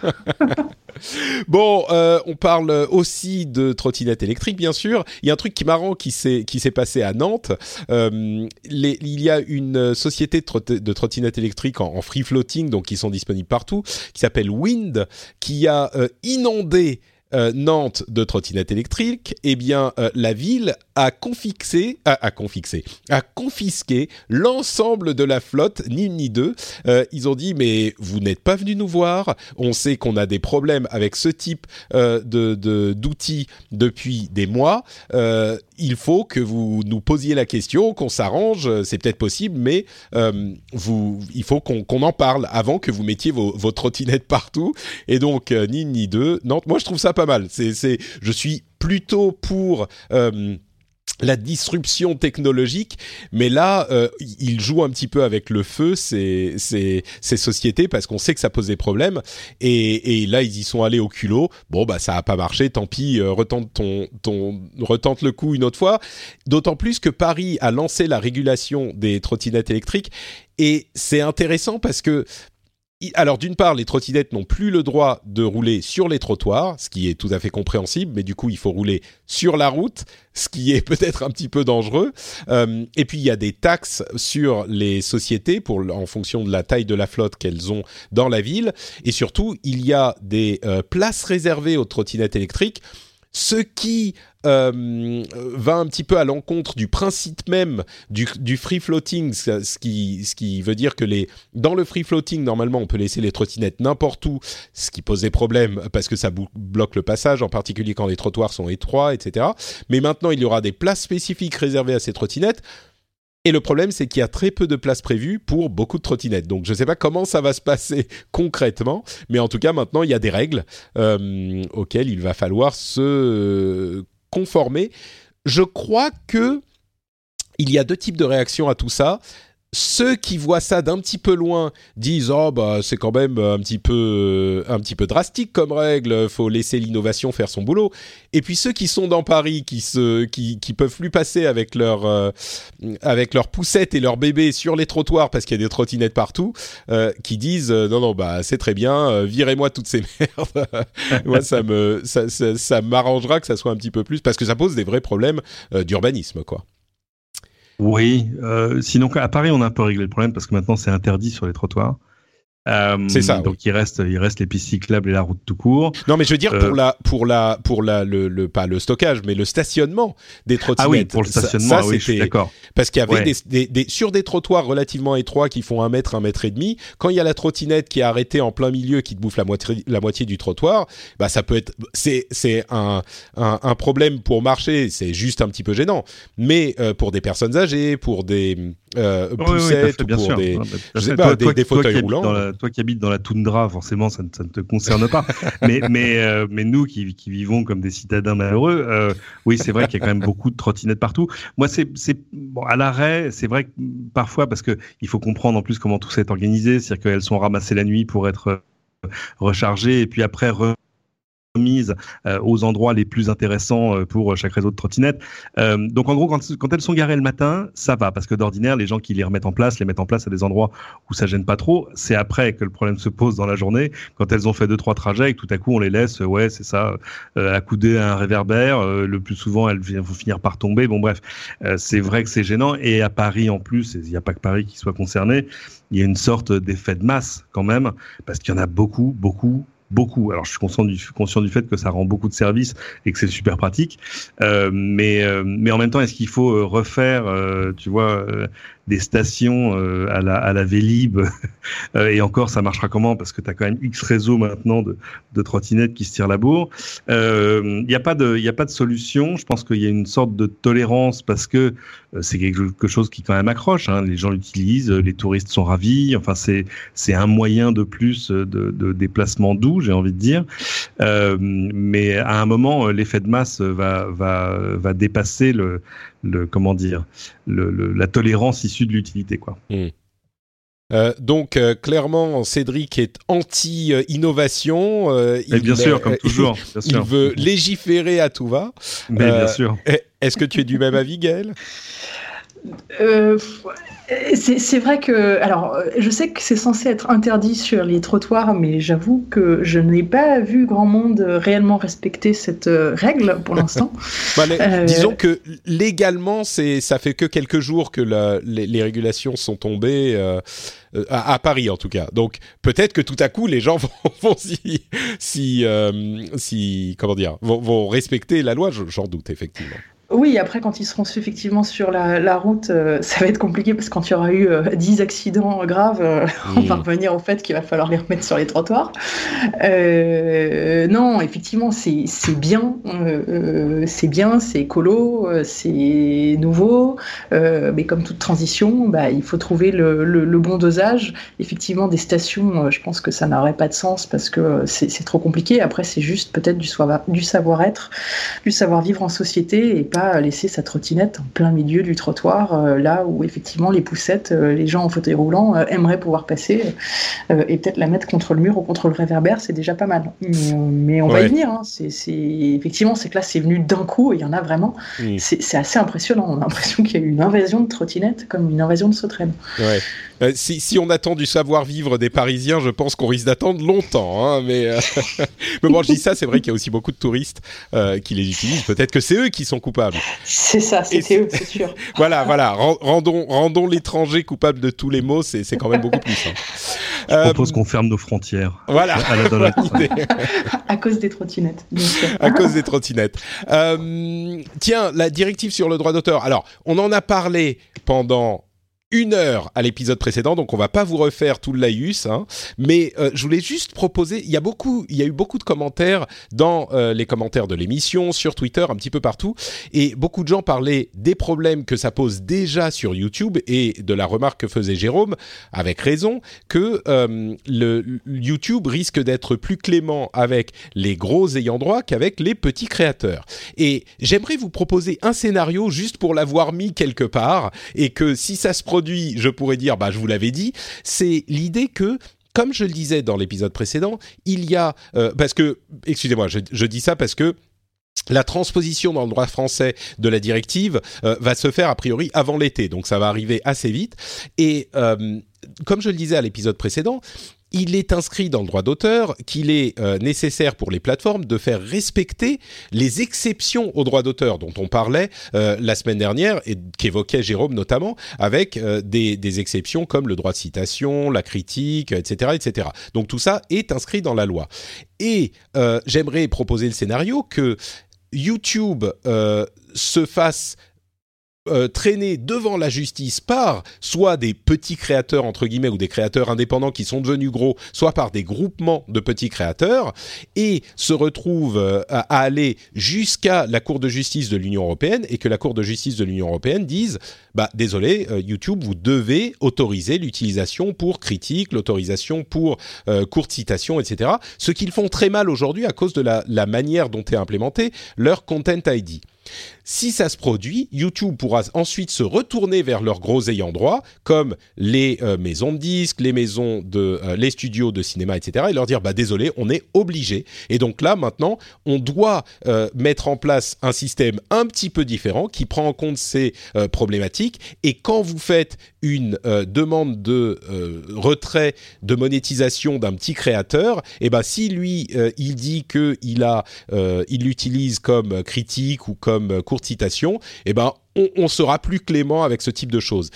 A: bon, euh, on parle aussi de trottinettes électriques, bien sûr. Il y a un truc qui est marrant qui s'est qui s'est passé à Nantes. Euh, les, il y a une société de, de trottinettes électriques en, en, free floating, donc qui sont disponibles partout, qui s'appelle Wind, qui a euh, inondé euh, Nantes de trottinettes électriques, eh bien, euh, la ville a confixé, a, a, a confisqué l'ensemble de la flotte, ni une ni deux. Euh, ils ont dit, mais vous n'êtes pas venu nous voir. On sait qu'on a des problèmes avec ce type de d'outils depuis des mois. il faut que vous nous posiez la question, qu'on s'arrange. C'est peut-être possible, mais vous, il faut qu'on en parle avant que vous mettiez vos, vos trottinettes partout. Et donc, ni une ni deux. Nantes, moi, je trouve ça pas mal. C'est, je suis plutôt pour euh, la disruption technologique, mais là, euh, il joue un petit peu avec le feu ces, ces, ces sociétés parce qu'on sait que ça pose des problèmes. Et, et, là, ils y sont allés au culot. Bon, bah ça a pas marché, tant pis, euh, retente ton, ton, retente le coup une autre fois. D'autant plus que Paris a lancé la régulation des trottinettes électriques. Et c'est intéressant parce que alors d'une part, les trottinettes n'ont plus le droit de rouler sur les trottoirs, ce qui est tout à fait compréhensible, mais du coup il faut rouler sur la route, ce qui est peut-être un petit peu dangereux. Euh, et puis il y a des taxes sur les sociétés pour en fonction de la taille de la flotte qu'elles ont dans la ville, et surtout il y a des euh, places réservées aux trottinettes électriques ce qui euh, va un petit peu à l'encontre du principe même du, free floating, ce qui, veut dire que dans le free floating, normalement, on peut laisser les trottinettes n'importe où, ce qui pose des problèmes parce que ça bloque le passage, en particulier quand les trottoirs sont étroits, etc. Mais maintenant, il y aura des places spécifiques réservées à ces trottinettes. Et le problème, c'est qu'il y a très peu de places prévues pour beaucoup de trottinettes. Donc, je ne sais pas comment ça va se passer concrètement, mais en tout cas, maintenant, il y a des règles euh, auxquelles il va falloir se conformer. Je crois que il y a deux types de réactions à tout ça ceux qui voient ça d'un petit peu loin disent oh bah c'est quand même un petit peu un petit peu drastique comme règle, faut laisser l'innovation faire son boulot. Et puis ceux qui sont dans Paris, qui se qui, qui peuvent plus passer avec leur euh, avec leurs poussettes et leurs bébés sur les trottoirs parce qu'il y a des trottinettes partout, euh, qui disent euh, non non bah c'est très bien, virez-moi toutes ces merdes. Moi ça me ça, ça, ça m'arrangera que ça soit un petit peu plus parce que ça pose des vrais problèmes d'urbanisme quoi.
B: Oui, euh, sinon à Paris on a un peu réglé le problème parce que maintenant c'est interdit sur les trottoirs.
A: Euh, c'est ça.
B: Donc il reste, il reste les pistes cyclables et la route tout court.
A: Non, mais je veux dire pour euh, la, pour la, pour la, le, le, pas le stockage, mais le stationnement des trottinettes.
B: Ah oui, pour le stationnement, ça, oui, je suis d'accord.
A: Parce qu'il y avait des, des, sur des trottoirs relativement étroits qui font un mètre, un mètre et demi. Quand il y a la trottinette qui est arrêtée en plein milieu, qui te bouffe la moitié, la moitié du trottoir, bah ça peut être, c'est, c'est un, un, un, problème pour marcher. C'est juste un petit peu gênant. Mais euh, pour des personnes âgées, pour des euh, poussettes,
B: bien
A: pour
B: sûr.
A: des, je sais pas, des, fauteuils roulants.
B: toi qui habites dans la toundra, forcément, ça ne, ça ne te concerne pas. mais, mais, euh, mais nous qui, qui, vivons comme des citadins malheureux, euh, oui, c'est vrai qu'il y a quand même beaucoup de trottinettes partout. Moi, c'est bon, à l'arrêt, c'est vrai que parfois, parce que il faut comprendre en plus comment tout ça est organisé, c'est-à-dire qu'elles sont ramassées la nuit pour être euh, rechargées et puis après mise euh, aux endroits les plus intéressants euh, pour chaque réseau de trottinettes. Euh, donc en gros, quand, elles sont garées le matin, ça va parce que d'ordinaire, les gens qui les remettent en place, les mettent en place à des endroits où ça gêne pas trop. C'est après que le problème se pose dans la journée, quand elles ont fait deux trois trajets et que tout à coup on les laisse, ouais, c'est ça, accouder à un réverbère. le plus souvent, elles vont finir par tomber. Bon bref, c'est vrai que c'est gênant. Et à Paris en plus, il n'y a pas que Paris qui soit concerné. Il y a une sorte d'effet de masse quand même, parce qu'il y en a beaucoup, beaucoup, beaucoup. Alors, je suis conscient du, conscient du fait que ça rend beaucoup de services et que c'est super pratique. Euh, mais, euh, mais en même temps, est-ce qu'il faut euh, refaire, euh, tu vois, des stations euh, à, la, à la Vélib. Euh, et encore, ça marchera comment? Parce que tu as quand même X réseaux maintenant de, de trottinettes qui se tirent la bourre. Il euh, n'y a, pas de, y a pas de solution. Je pense qu'il y a une sorte de tolérance parce que c'est quelque chose qui quand même accroche. Hein. Les gens l'utilisent, les touristes sont ravis. Enfin, c'est un moyen de plus de, de déplacement doux, j'ai envie de dire. mais à un moment, l'effet de masse va, va, va dépasser le, le comment dire le, la tolérance issue de l'utilité quoi.
A: Hmm. Euh, donc euh, clairement, Cédric est anti-innovation.
B: Euh, bien sûr, comme toujours.
A: il veut légiférer à tout va.
B: Mais bien sûr.
A: Est-ce que tu es du même avis, Gaël?
C: C'est vrai que, alors, je sais que c'est censé être interdit sur les trottoirs, mais j'avoue que je n'ai pas vu grand monde réellement respecter cette euh, règle pour l'instant.
A: Bah, euh, disons que légalement, ça fait que quelques jours que les, régulations sont tombées. Euh, à, Paris en tout cas. Donc peut-être que tout à coup les gens vont, si, si, comment dire, vont, vont respecter la loi. J'en doute effectivement.
C: Oui, après, quand ils seront effectivement sur la, route, euh, ça va être compliqué parce que quand il y aura eu euh, 10 accidents graves, euh, on va revenir au fait qu'il va falloir les remettre sur les trottoirs. Euh, non, effectivement, c'est bien. c'est bien, c'est écolo, c'est nouveau. mais comme toute transition, bah, il faut trouver le, le, bon dosage. Effectivement, des stations, je pense que ça n'aurait pas de sens parce que c'est trop compliqué. Après, c'est juste peut-être du, du savoir-être, du savoir-vivre en société et laisser sa trottinette en plein milieu du trottoir, euh, là où effectivement les poussettes, euh, les gens en fauteuil roulant euh, aimeraient pouvoir passer, et peut-être la mettre contre le mur ou contre le réverbère, c'est déjà pas mal. Mais, on va y venir. Hein. C'est, effectivement, c'est que là, c'est venu d'un coup, et il y en a vraiment. C'est, assez impressionnant. On a l'impression qu'il y a eu une invasion de trottinettes comme une invasion de sauterelles.
A: Euh, si, on attend du savoir-vivre des Parisiens, je pense qu'on risque d'attendre longtemps. Hein, mais, euh, mais bon, je dis ça, c'est vrai qu'il y a aussi beaucoup de touristes euh, qui les utilisent. Peut-être que c'est eux qui sont coupables.
C: C'est ça, c'était eux, c'est sûr.
A: voilà, voilà. Rendons, rendons l'étranger coupable de tous les maux, c'est quand même beaucoup plus. Hein.
B: Je propose qu'on ferme nos frontières.
A: Voilà.
C: À, à cause des trottinettes.
A: À cause des trottinettes. tiens, la directive sur le droit d'auteur. Alors, on en a parlé pendant une heure à l'épisode précédent, donc on va pas vous refaire tout le laïus, hein, mais euh, je voulais juste proposer. Il y a beaucoup, il y a eu beaucoup de commentaires dans euh, les commentaires de l'émission, sur Twitter, un petit peu partout, et beaucoup de gens parlaient des problèmes que ça pose déjà sur YouTube et de la remarque que faisait Jérôme, avec raison, que euh, le YouTube risque d'être plus clément avec les gros ayants droit qu'avec les petits créateurs. Et j'aimerais vous proposer un scénario juste pour l'avoir mis quelque part et que si ça se je pourrais dire, bah, je vous l'avais dit, c'est l'idée que comme je le disais dans l'épisode précédent, il y a euh, parce que excusez-moi, je, dis ça parce que la transposition dans le droit français de la directive euh, va se faire a priori avant l'été, donc ça va arriver assez vite. Et euh, comme je le disais à l'épisode précédent, il est inscrit dans le droit d'auteur qu'il est euh, nécessaire pour les plateformes de faire respecter les exceptions au droit d'auteur dont on parlait euh, la semaine dernière et qu'évoquait Jérôme notamment avec euh, des, des, exceptions comme le droit de citation, la critique, etc., etc. Donc tout ça est inscrit dans la loi. Et j'aimerais proposer le scénario que YouTube se fasse euh, traîner devant la justice par soit des petits créateurs entre guillemets ou des créateurs indépendants qui sont devenus gros, soit par des groupements de petits créateurs et se retrouve euh, à, aller jusqu'à la Cour de justice de l'Union européenne et que la Cour de justice de l'Union européenne dise bah désolé euh, YouTube vous devez autoriser l'utilisation pour critique, l'autorisation pour courte citation, etc. Ce qu'ils font très mal aujourd'hui à cause de la, la manière dont est implémenté leur Content ID. Si ça se produit, YouTube pourra ensuite se retourner vers leurs gros ayants droit, comme les euh, maisons de disques, les maisons de, euh, les studios de cinéma, etc., et leur dire bah désolé, on est obligé. Et donc là maintenant, on doit euh, mettre en place un système un petit peu différent qui prend en compte ces problématiques. Et quand vous faites une demande de retrait de monétisation d'un petit créateur, et eh ben si lui il dit que il a, il l'utilise comme critique ou comme citation, eh ben, on, sera plus clément avec ce type de choses.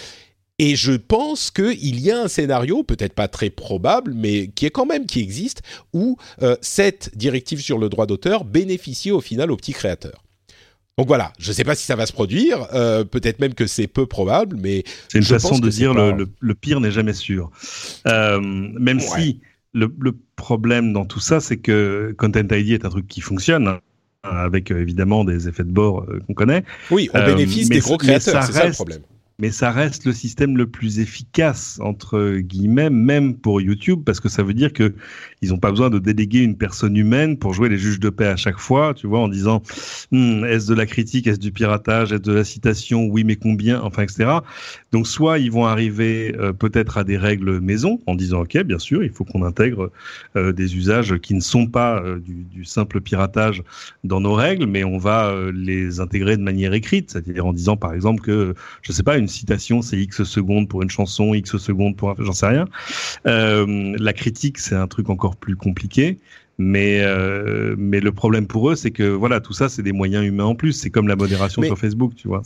A: Et je pense qu'il y a un scénario, peut-être pas très probable, mais qui est quand même qui existe, où euh, cette directive sur le droit d'auteur bénéficie au final aux petits créateurs. Donc voilà, je ne sais pas si ça va se produire, euh, peut-être même que c'est peu probable, mais
B: c'est une façon de dire le, pire n'est jamais sûr. Euh, même si le, problème dans tout ça, c'est que Content ID est un truc qui fonctionne. Hein avec euh, évidemment des effets de bord euh, qu'on connaît.
A: Oui, on bénéficie des gros créateurs, c'est ça le problème
B: mais ça reste le système le plus efficace entre guillemets, même pour YouTube, parce que ça veut dire que ils n'ont pas besoin de déléguer une personne humaine pour jouer les juges de paix à chaque fois, tu vois, en disant hmm, est-ce de la critique, est-ce du piratage, est-ce de la citation, oui mais combien, enfin etc. Donc soit ils vont arriver euh, peut-être à des règles maison en disant ok bien sûr il faut qu'on intègre euh, des usages qui ne sont pas euh, du, du, simple piratage dans nos règles, mais on va les intégrer de manière écrite, c'est-à-dire en disant par exemple que je sais pas une citation, c'est X secondes pour une chanson, X secondes pour un... J'en sais rien. Euh, la critique, c'est un truc encore plus compliqué. Mais, euh, mais le problème pour eux, c'est que voilà, tout ça, c'est des moyens humains en plus. C'est comme la modération sur Facebook, tu vois.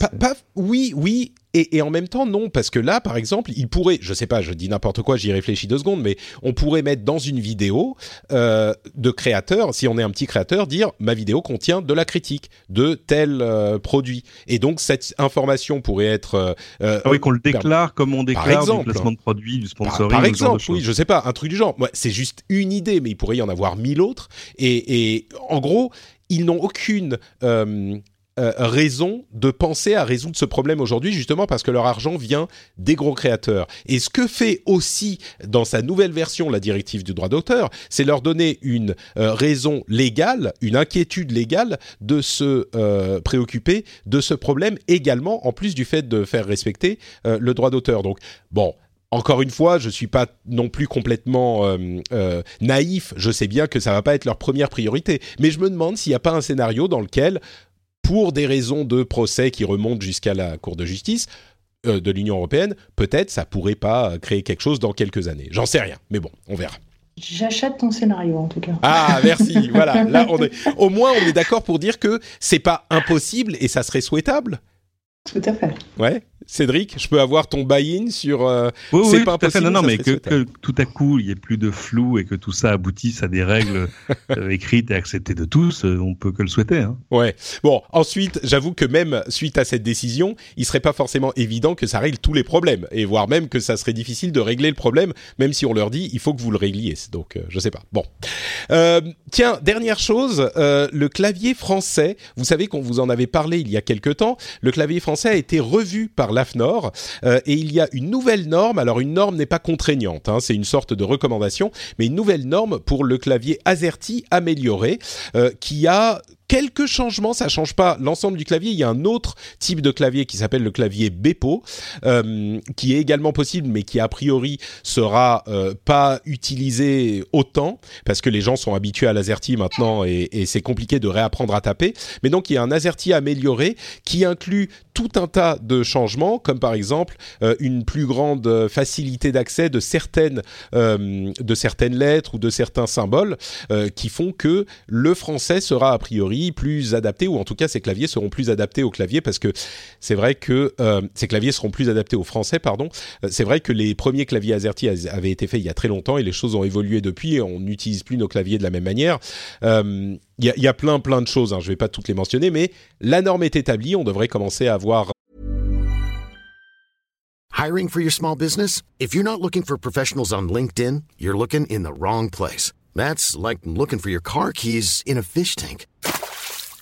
A: oui, oui, et, en même temps, non, parce que là, par exemple, il pourrait, je sais pas, je dis n'importe quoi, j'y réfléchis deux secondes, mais on pourrait mettre dans une vidéo euh, de créateur, si on est un petit créateur, dire ma vidéo contient de la critique de tel euh, produit. Et donc cette information pourrait être.
B: Euh, ah oui, qu'on le déclare comme on déclare par exemple, du placement de produit, du sponsoring.
A: Par, exemple, oui, je sais pas, un truc du genre. Moi, c'est juste une idée, mais il pourrait y en avoir mille autres. Et, et en gros, ils n'ont aucune euh, raison de penser à résoudre ce problème aujourd'hui, justement parce que leur argent vient des gros créateurs. Et ce que fait aussi dans sa nouvelle version la directive du droit d'auteur, c'est leur donner une euh, raison légale, une inquiétude légale de se euh, préoccuper de ce problème également, en plus du fait de faire respecter le droit d'auteur. Donc, bon, encore une fois, je suis pas non plus complètement naïf. Je sais bien que ça va pas être leur première priorité, mais je me demande s'il n'y a pas un scénario dans lequel pour des raisons de procès qui remontent jusqu'à la Cour de justice, de l'Union européenne, peut-être ça pourrait pas créer quelque chose dans quelques années. J'en sais rien, mais bon, on verra.
C: J'achète ton scénario en tout cas.
A: Ah merci, voilà. Là on est, au moins on est d'accord pour dire que c'est pas impossible et ça serait souhaitable.
C: Tout à fait.
A: Ouais. Cédric, je peux avoir ton buy-in sur. Euh,
B: oui, oui, pas tout à fait. Non, non, mais que, tout à coup il y ait plus de flou et que tout ça aboutisse à des règles euh, écrites et acceptées de tous, euh, on peut que le souhaiter. Hein.
A: Ouais. Bon, ensuite, j'avoue que même suite à cette décision, il serait pas forcément évident que ça règle tous les problèmes et voire même que ça serait difficile de régler le problème, même si on leur dit il faut que vous le régliez. Donc, je sais pas. Bon. tiens, dernière chose, le clavier français. Vous savez qu'on vous en avait parlé il y a quelque temps. Le clavier a été revu par l'AFNOR euh, et il y a une nouvelle norme. Alors une norme n'est pas contraignante, hein, c'est une sorte de recommandation, mais une nouvelle norme pour le clavier AZERTY amélioré euh, qui a quelques changements, ça change pas l'ensemble du clavier. Il y a un autre type de clavier qui s'appelle le clavier Bepo, euh, qui est également possible, mais qui a priori sera euh, pas utilisé autant parce que les gens sont habitués à l'AZERTY maintenant et, c'est compliqué de réapprendre à taper. Mais donc il y a un AZERTY amélioré qui inclut tout un tas de changements, comme par exemple euh, une plus grande facilité d'accès de certaines de certaines lettres ou de certains symboles qui font que le français sera a priori plus adapté, ou en tout cas ces claviers seront plus adaptés au clavier, parce que c'est vrai que euh, ces claviers seront plus adaptés au français, pardon. Euh, c'est vrai que les premiers claviers AZERTY avaient été faits il y a très longtemps et les choses ont évolué depuis. On n'utilise plus nos claviers de la même manière. Euh, il y, a, plein plein de choses. Hein, je vais pas toutes les mentionner, mais la norme est établie. On devrait commencer à avoir
D: Hiring for your small business? If you're not looking for professionals on LinkedIn, you're looking in the wrong place. That's like looking for your car keys in a fish tank.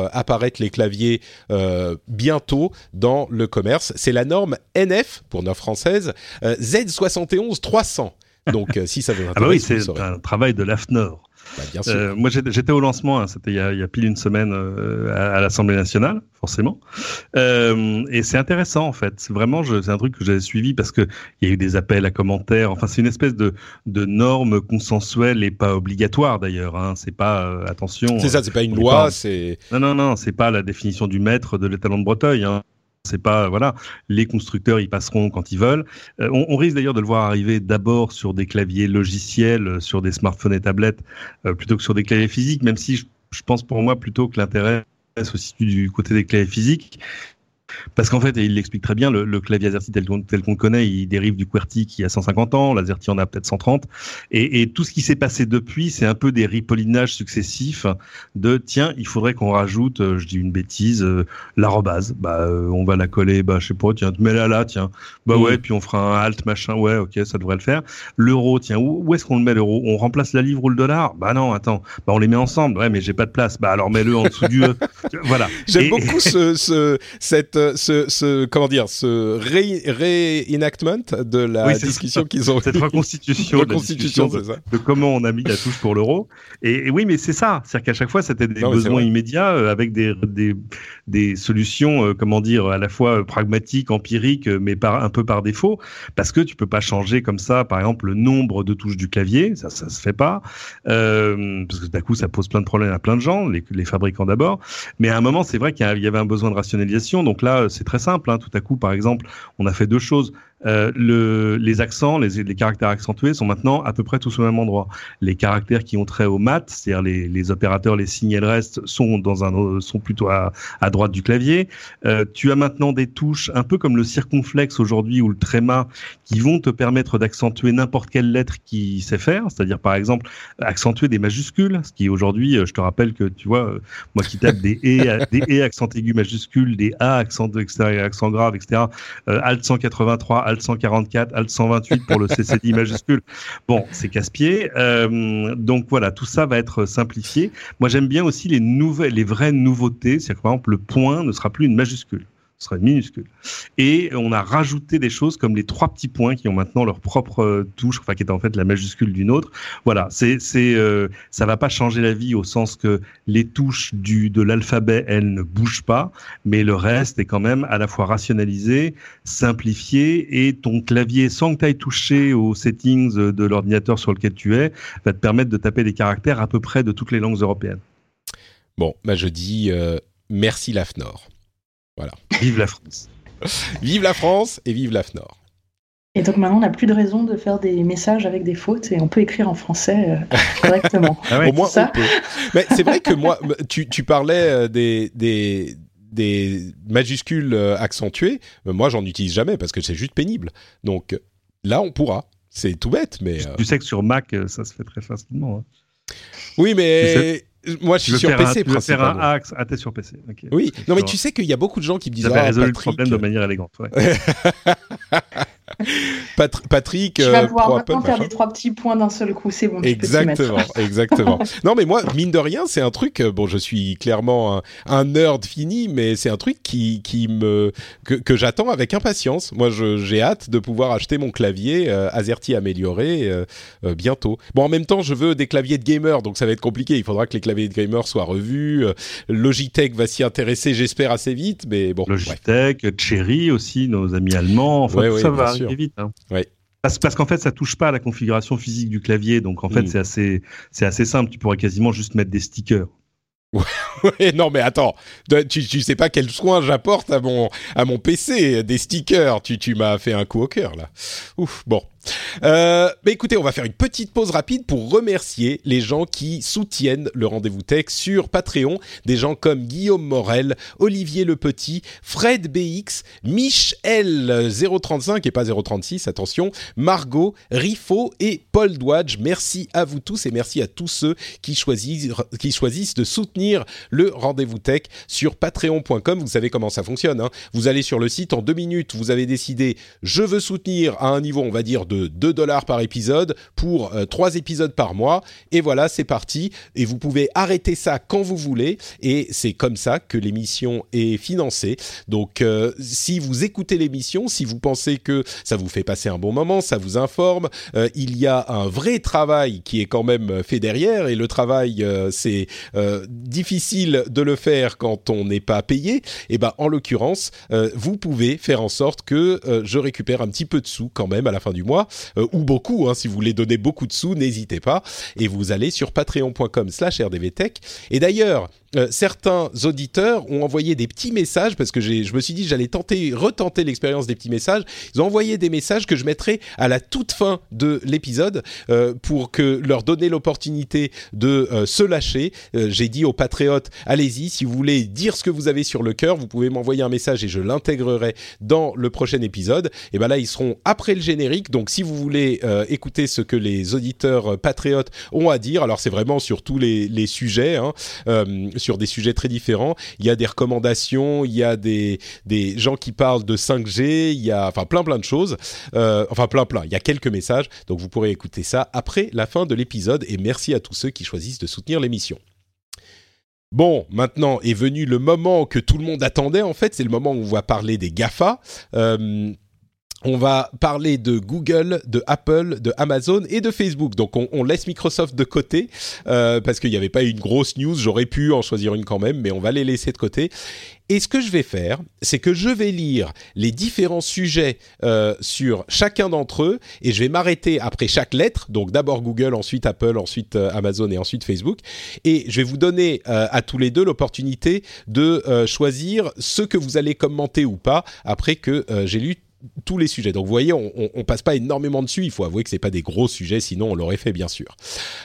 A: Euh, apparaître les claviers euh, bientôt dans le commerce. C'est la norme NF pour nos françaises euh, Z71 300. Donc si ça veut
B: ah bah oui, c'est un travail de l'AFNOR. Bah, euh, moi, j'étais au lancement, hein, c'était il, y a pile une semaine euh, à, l'Assemblée nationale, forcément. Euh, et c'est intéressant, en fait. Vraiment, c'est un truc que j'avais suivi parce que il y a eu des appels à commentaires. Enfin, c'est une espèce de, de norme consensuelle et pas obligatoire, d'ailleurs. Hein. C'est pas, attention.
A: C'est ça, c'est pas une loi, c'est.
B: Non, non, non, c'est pas la définition du maître de l'étalon de Breteuil. Hein c'est pas voilà les constructeurs ils passeront quand ils veulent. Euh, on, risque d'ailleurs de le voir arriver d'abord sur des claviers logiciels euh, sur des smartphones et tablettes euh, plutôt que sur des claviers physiques même si je pense pour moi plutôt que l'intérêt se situe du côté des claviers physiques parce qu'en fait, et il l'explique très bien, le, clavier AZERTY tel, tel qu'on le connaît, il dérive du QWERTY qui a 150 ans, l'AZERTY en a peut-être 130, et, et, tout ce qui s'est passé depuis, c'est un peu des ripollinages successifs de tiens, il faudrait qu'on rajoute, euh, je dis une bêtise, euh, l'arrobase, bah euh, on va la coller, bah je sais pas, tiens, mets-la là, tiens, bah ouais, puis on fera un alt machin, ouais, ok, ça devrait le faire. L'euro, tiens, où, est-ce qu'on le met l'euro? On remplace la livre ou le dollar? Bah non, attends, bah on les met ensemble, ouais, mais j'ai pas de place, bah alors mets-le en dessous du E. Voilà.
A: J'aime beaucoup ce, ce, cette ce, comment dire, ce reenactment de la discussion qu'ils ont
B: cette reconstitution, reconstitution de, de, comment on a mis la touche pour l'euro. Et, oui, mais c'est ça, c'est-à-dire qu'à chaque fois, c'était des besoins immédiats euh, avec des, des, des solutions, euh, comment dire, à la fois pragmatiques, empiriques, mais par un peu par défaut, parce que tu peux pas changer comme ça, par exemple, le nombre de touches du clavier, ça, ça se fait pas, euh, parce que d'un coup, ça pose plein de problèmes à plein de gens, les, les fabricants d'abord. Mais à un moment, c'est vrai qu'il y avait un besoin de rationalisation, donc là, c'est très simple. Hein. Tout à coup, par exemple, on a fait deux choses. Euh, le, les accents, les, caractères accentués sont maintenant à peu près tous au même endroit. Les caractères qui ont trait au mat, c'est-à-dire les, opérateurs, les signes et le reste, sont dans un sont plutôt à, droite du clavier. Euh, tu as maintenant des touches un peu comme le circonflexe aujourd'hui ou le tréma qui vont te permettre d'accentuer n'importe quelle lettre qui sait faire, c'est-à-dire par exemple accentuer des majuscules, ce qui aujourd'hui, euh, je te rappelle que tu vois, moi qui tape des e, des e accent aigu majuscule, des a accent accent grave, etc. Euh, alt 183, alt 144, alt 128 pour le CCD majuscule. Bon, c'est casse-pied. Euh, donc voilà, tout ça va être simplifié. Moi, j'aime bien aussi les nouvelles, les vraies nouveautés. C'est-à-dire que par exemple, le point ne sera plus une majuscule serait minuscule. Et on a rajouté des choses comme les trois petits points qui ont maintenant leur propre euh, touche, enfin qui est en fait la majuscule d'une autre. Voilà, c'est c'est euh, ça va pas changer la vie au sens que les touches du de l'alphabet elles ne bougent pas, mais le reste est quand même à la fois rationalisé, simplifié et ton clavier sans que tu ailles toucher aux settings de l'ordinateur sur lequel tu es va te permettre de taper des caractères à peu près de toutes les langues européennes.
A: Bon, bah je dis euh, merci l'AFNOR. Voilà.
B: Vive la France.
A: vive la France et vive l'AFNOR.
C: Et donc maintenant, on n'a plus de raison de faire des messages avec des fautes et on peut écrire en français euh, correctement.
A: Ah Au moins, ça. Mais c'est vrai que moi, tu, tu parlais euh, des, des, des majuscules euh, accentuées. Moi, j'en utilise jamais parce que c'est juste pénible. Donc là, on pourra. C'est tout bête, mais.
B: Tu sais que sur Mac, ça se fait très facilement. Hein.
A: Oui, mais moi, je suis sur PC
B: un, faire un axe à sur PC.
A: Oui, non, mais tu sais qu'il y a beaucoup de gens qui me disent.
B: Ça ah, résolu le problème de manière élégante. Ouais.
A: Patrick.
C: Tu vas euh, pouvoir maintenant faire les trois petits points d'un seul coup, c'est bon.
A: Exactement, exactement. non, mais moi, mine de rien, c'est un truc. Euh, bon, je suis clairement un, nerd fini, mais c'est un truc qui, qui me que, que j'attends avec impatience. Moi, j'ai hâte de pouvoir acheter mon clavier euh, AZERTY amélioré bientôt. Bon, en même temps, je veux des claviers de gamer, donc ça va être compliqué. Il faudra que les claviers de gamer soient revus. Logitech va s'y intéresser, j'espère assez vite, mais bon.
B: Logitech, Cherry aussi, nos amis allemands. Enfin, tout ça va vite. Hein. Parce, parce qu'en fait, ça touche pas à la configuration physique du clavier, donc en fait, mm. c'est assez, c'est assez simple. Tu pourrais quasiment juste mettre des stickers.
A: Ouais, non mais attends, tu, tu sais pas quel soin j'apporte à mon à mon PC, des stickers. Tu tu m'as fait un coup au cœur là. Ouf, bon. Euh, écoutez, on va faire une petite pause rapide pour remercier les gens qui soutiennent le rendez-vous tech sur Patreon. Des gens comme Guillaume Morel, Olivier Le Petit, Fred BX, Michel 035 et pas 036, attention, Margot, Rifo et Paul Dwadge. Merci à vous tous et merci à tous ceux qui choisissent, qui choisissent de soutenir le rendez-vous tech sur patreon.com. Vous savez comment ça fonctionne. Hein vous allez sur le site en deux minutes, vous avez décidé je veux soutenir à un niveau, on va dire, de 2 dollars par épisode pour euh, trois 3 épisodes par mois. Et voilà, c'est parti. Et vous pouvez arrêter ça quand vous voulez. Et c'est comme ça que l'émission est financée. Donc, euh, si vous écoutez l'émission, si vous pensez que ça vous fait passer un bon moment, ça vous informe, euh, il y a un vrai travail qui est quand même fait derrière. Et le travail, c'est difficile de le faire quand on n'est pas payé. Et ben, en l'occurrence, vous pouvez faire en sorte que je récupère un petit peu de sous quand même à la fin du mois. Euh, ou beaucoup. Hein, si vous voulez donner beaucoup de sous, n'hésitez pas. Et vous allez sur patreon.com/slash rdvtech. Et d'ailleurs, euh, certains auditeurs ont envoyé des petits messages parce que je me suis dit j'allais tenter, retenter l'expérience des petits messages. Ils ont envoyé des messages que je mettrai à la toute fin de l'épisode euh, pour que leur donner l'opportunité de euh, se lâcher. J'ai dit aux patriotes allez-y si vous voulez dire ce que vous avez sur le cœur, vous pouvez m'envoyer un message et je l'intégrerai dans le prochain épisode. Et ben là ils seront après le générique. Donc si vous voulez écouter ce que les auditeurs patriotes ont à dire, alors c'est vraiment sur tous les, sujets. Hein, sur des sujets très différents. Il y a des recommandations, il y a des, gens qui parlent de 5G, il y a enfin plein plein de choses. Euh, enfin plein plein, il y a quelques messages. Donc vous pourrez écouter ça après la fin de l'épisode. Et merci à tous ceux qui choisissent de soutenir l'émission. Bon, maintenant est venu le moment que tout le monde attendait. En fait, c'est le moment où on va parler des Gafa. Euh, on va parler de Google, de Apple, de Amazon et de Facebook. Donc on, laisse Microsoft de côté euh, parce qu'il n'y avait pas une grosse news. J'aurais pu en choisir une quand même, mais on va les laisser de côté. Et ce que je vais faire, c'est que je vais lire les différents sujets euh, sur chacun d'entre eux et je vais m'arrêter après chaque lettre. Donc d'abord Google, ensuite Apple, ensuite euh, Amazon et ensuite Facebook. Et je vais vous donner à tous les deux l'opportunité de choisir ce que vous allez commenter ou pas après que j'ai lu tous les sujets. Donc vous voyez, on, on, passe pas énormément dessus. Il faut avouer que c'est pas des gros sujets, sinon on l'aurait fait bien sûr.